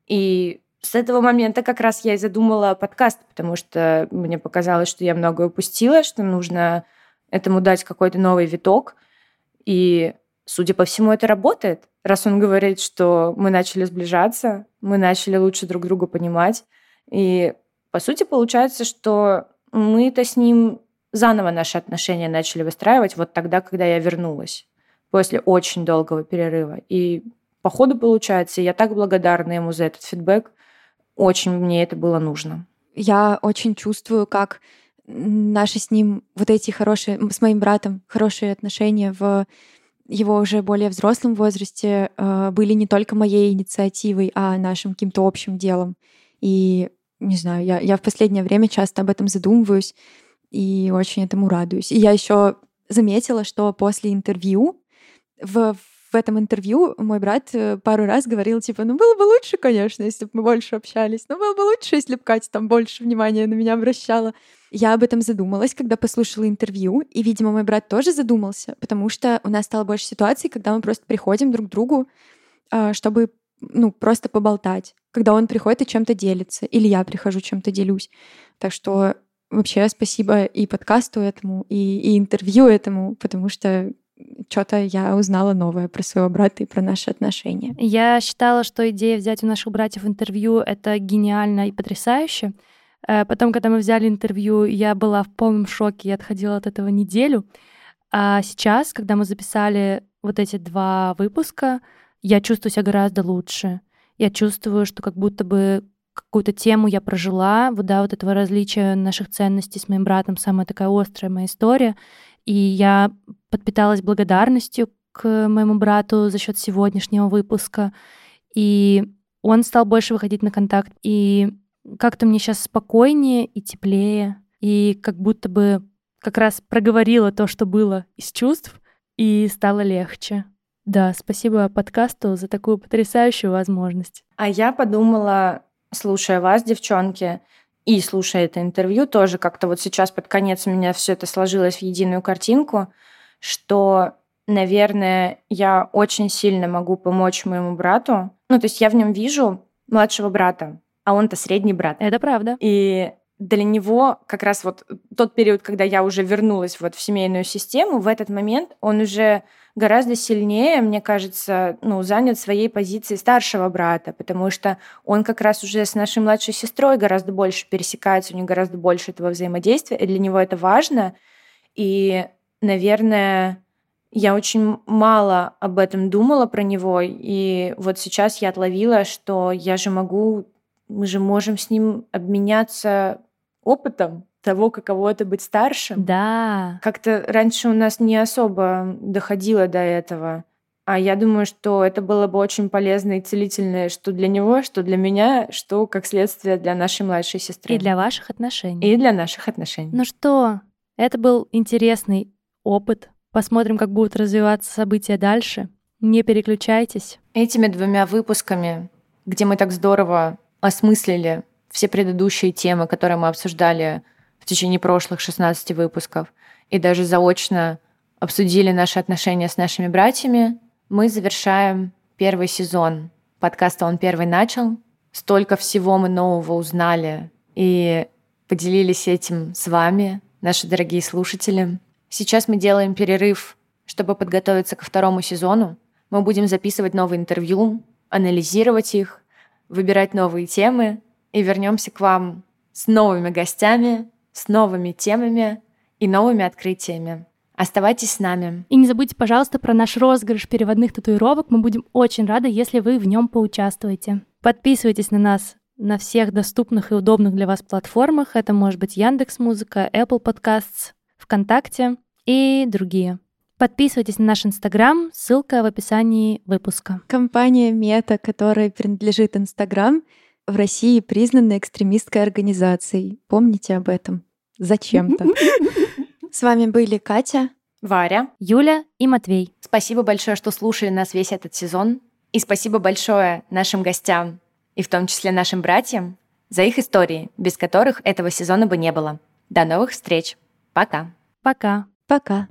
И с этого момента как раз я и задумала подкаст, потому что мне показалось, что я многое упустила, что нужно этому дать какой-то новый виток. И Судя по всему, это работает. Раз он говорит, что мы начали сближаться, мы начали лучше друг друга понимать. И, по сути, получается, что мы-то с ним заново наши отношения начали выстраивать вот тогда, когда я вернулась, после очень долгого перерыва. И по ходу получается, я так благодарна ему за этот фидбэк. Очень мне это было нужно. Я очень чувствую, как наши с ним вот эти хорошие, с моим братом хорошие отношения в его уже более взрослом возрасте э, были не только моей инициативой, а нашим каким-то общим делом. И, не знаю, я, я в последнее время часто об этом задумываюсь и очень этому радуюсь. И я еще заметила, что после интервью в, в этом интервью мой брат э, пару раз говорил, типа, ну было бы лучше, конечно, если бы мы больше общались, но было бы лучше, если бы Катя там больше внимания на меня обращала. Я об этом задумалась, когда послушала интервью, и, видимо, мой брат тоже задумался, потому что у нас стало больше ситуаций, когда мы просто приходим друг к другу, а, чтобы ну, просто поболтать. Когда он приходит и чем-то делится, или я прихожу, чем-то делюсь. Так что вообще спасибо и подкасту этому, и, и интервью этому, потому что что-то я узнала новое про своего брата и про наши отношения. Я считала, что идея взять у наших братьев интервью — это гениально и потрясающе. Э, потом, когда мы взяли интервью, я была в полном шоке, я отходила от этого неделю. А сейчас, когда мы записали вот эти два выпуска, я чувствую себя гораздо лучше. Я чувствую, что как будто бы какую-то тему я прожила, вот, да, вот этого различия наших ценностей с моим братом, самая такая острая моя история. И я подпиталась благодарностью к моему брату за счет сегодняшнего выпуска. И он стал больше выходить на контакт. И как-то мне сейчас спокойнее и теплее, и как будто бы как раз проговорила то, что было из чувств, и стало легче. Да, спасибо подкасту за такую потрясающую возможность. А я подумала, слушая вас, девчонки, и слушая это интервью, тоже как-то вот сейчас под конец у меня все это сложилось в единую картинку, что, наверное, я очень сильно могу помочь моему брату. Ну, то есть я в нем вижу младшего брата, а он-то средний брат. Это правда. И для него как раз вот тот период, когда я уже вернулась вот в семейную систему, в этот момент он уже гораздо сильнее, мне кажется, ну, занят своей позицией старшего брата, потому что он как раз уже с нашей младшей сестрой гораздо больше пересекается, у них гораздо больше этого взаимодействия, и для него это важно. И, наверное, я очень мало об этом думала про него, и вот сейчас я отловила, что я же могу мы же можем с ним обменяться опытом того, каково это быть старшим. Да. Как-то раньше у нас не особо доходило до этого. А я думаю, что это было бы очень полезно и целительно, что для него, что для меня, что, как следствие, для нашей младшей сестры. И для ваших отношений. И для наших отношений. Ну что, это был интересный опыт. Посмотрим, как будут развиваться события дальше. Не переключайтесь. Этими двумя выпусками, где мы так здорово осмыслили все предыдущие темы, которые мы обсуждали в течение прошлых 16 выпусков, и даже заочно обсудили наши отношения с нашими братьями, мы завершаем первый сезон подкаста «Он первый начал». Столько всего мы нового узнали и поделились этим с вами, наши дорогие слушатели. Сейчас мы делаем перерыв, чтобы подготовиться ко второму сезону. Мы будем записывать новые интервью, анализировать их, выбирать новые темы и вернемся к вам с новыми гостями, с новыми темами и новыми открытиями. Оставайтесь с нами. И не забудьте, пожалуйста, про наш розыгрыш переводных татуировок. Мы будем очень рады, если вы в нем поучаствуете. Подписывайтесь на нас на всех доступных и удобных для вас платформах. Это может быть Яндекс Музыка, Apple Podcasts, ВКонтакте и другие. Подписывайтесь на наш Инстаграм, ссылка в описании выпуска. Компания Мета, которая принадлежит Инстаграм, в России признана экстремистской организацией. Помните об этом. Зачем-то. С вами были Катя, Варя, Юля и Матвей. Спасибо большое, что слушали нас весь этот сезон. И спасибо большое нашим гостям, и в том числе нашим братьям, за их истории, без которых этого сезона бы не было. До новых встреч. Пока. Пока. Пока.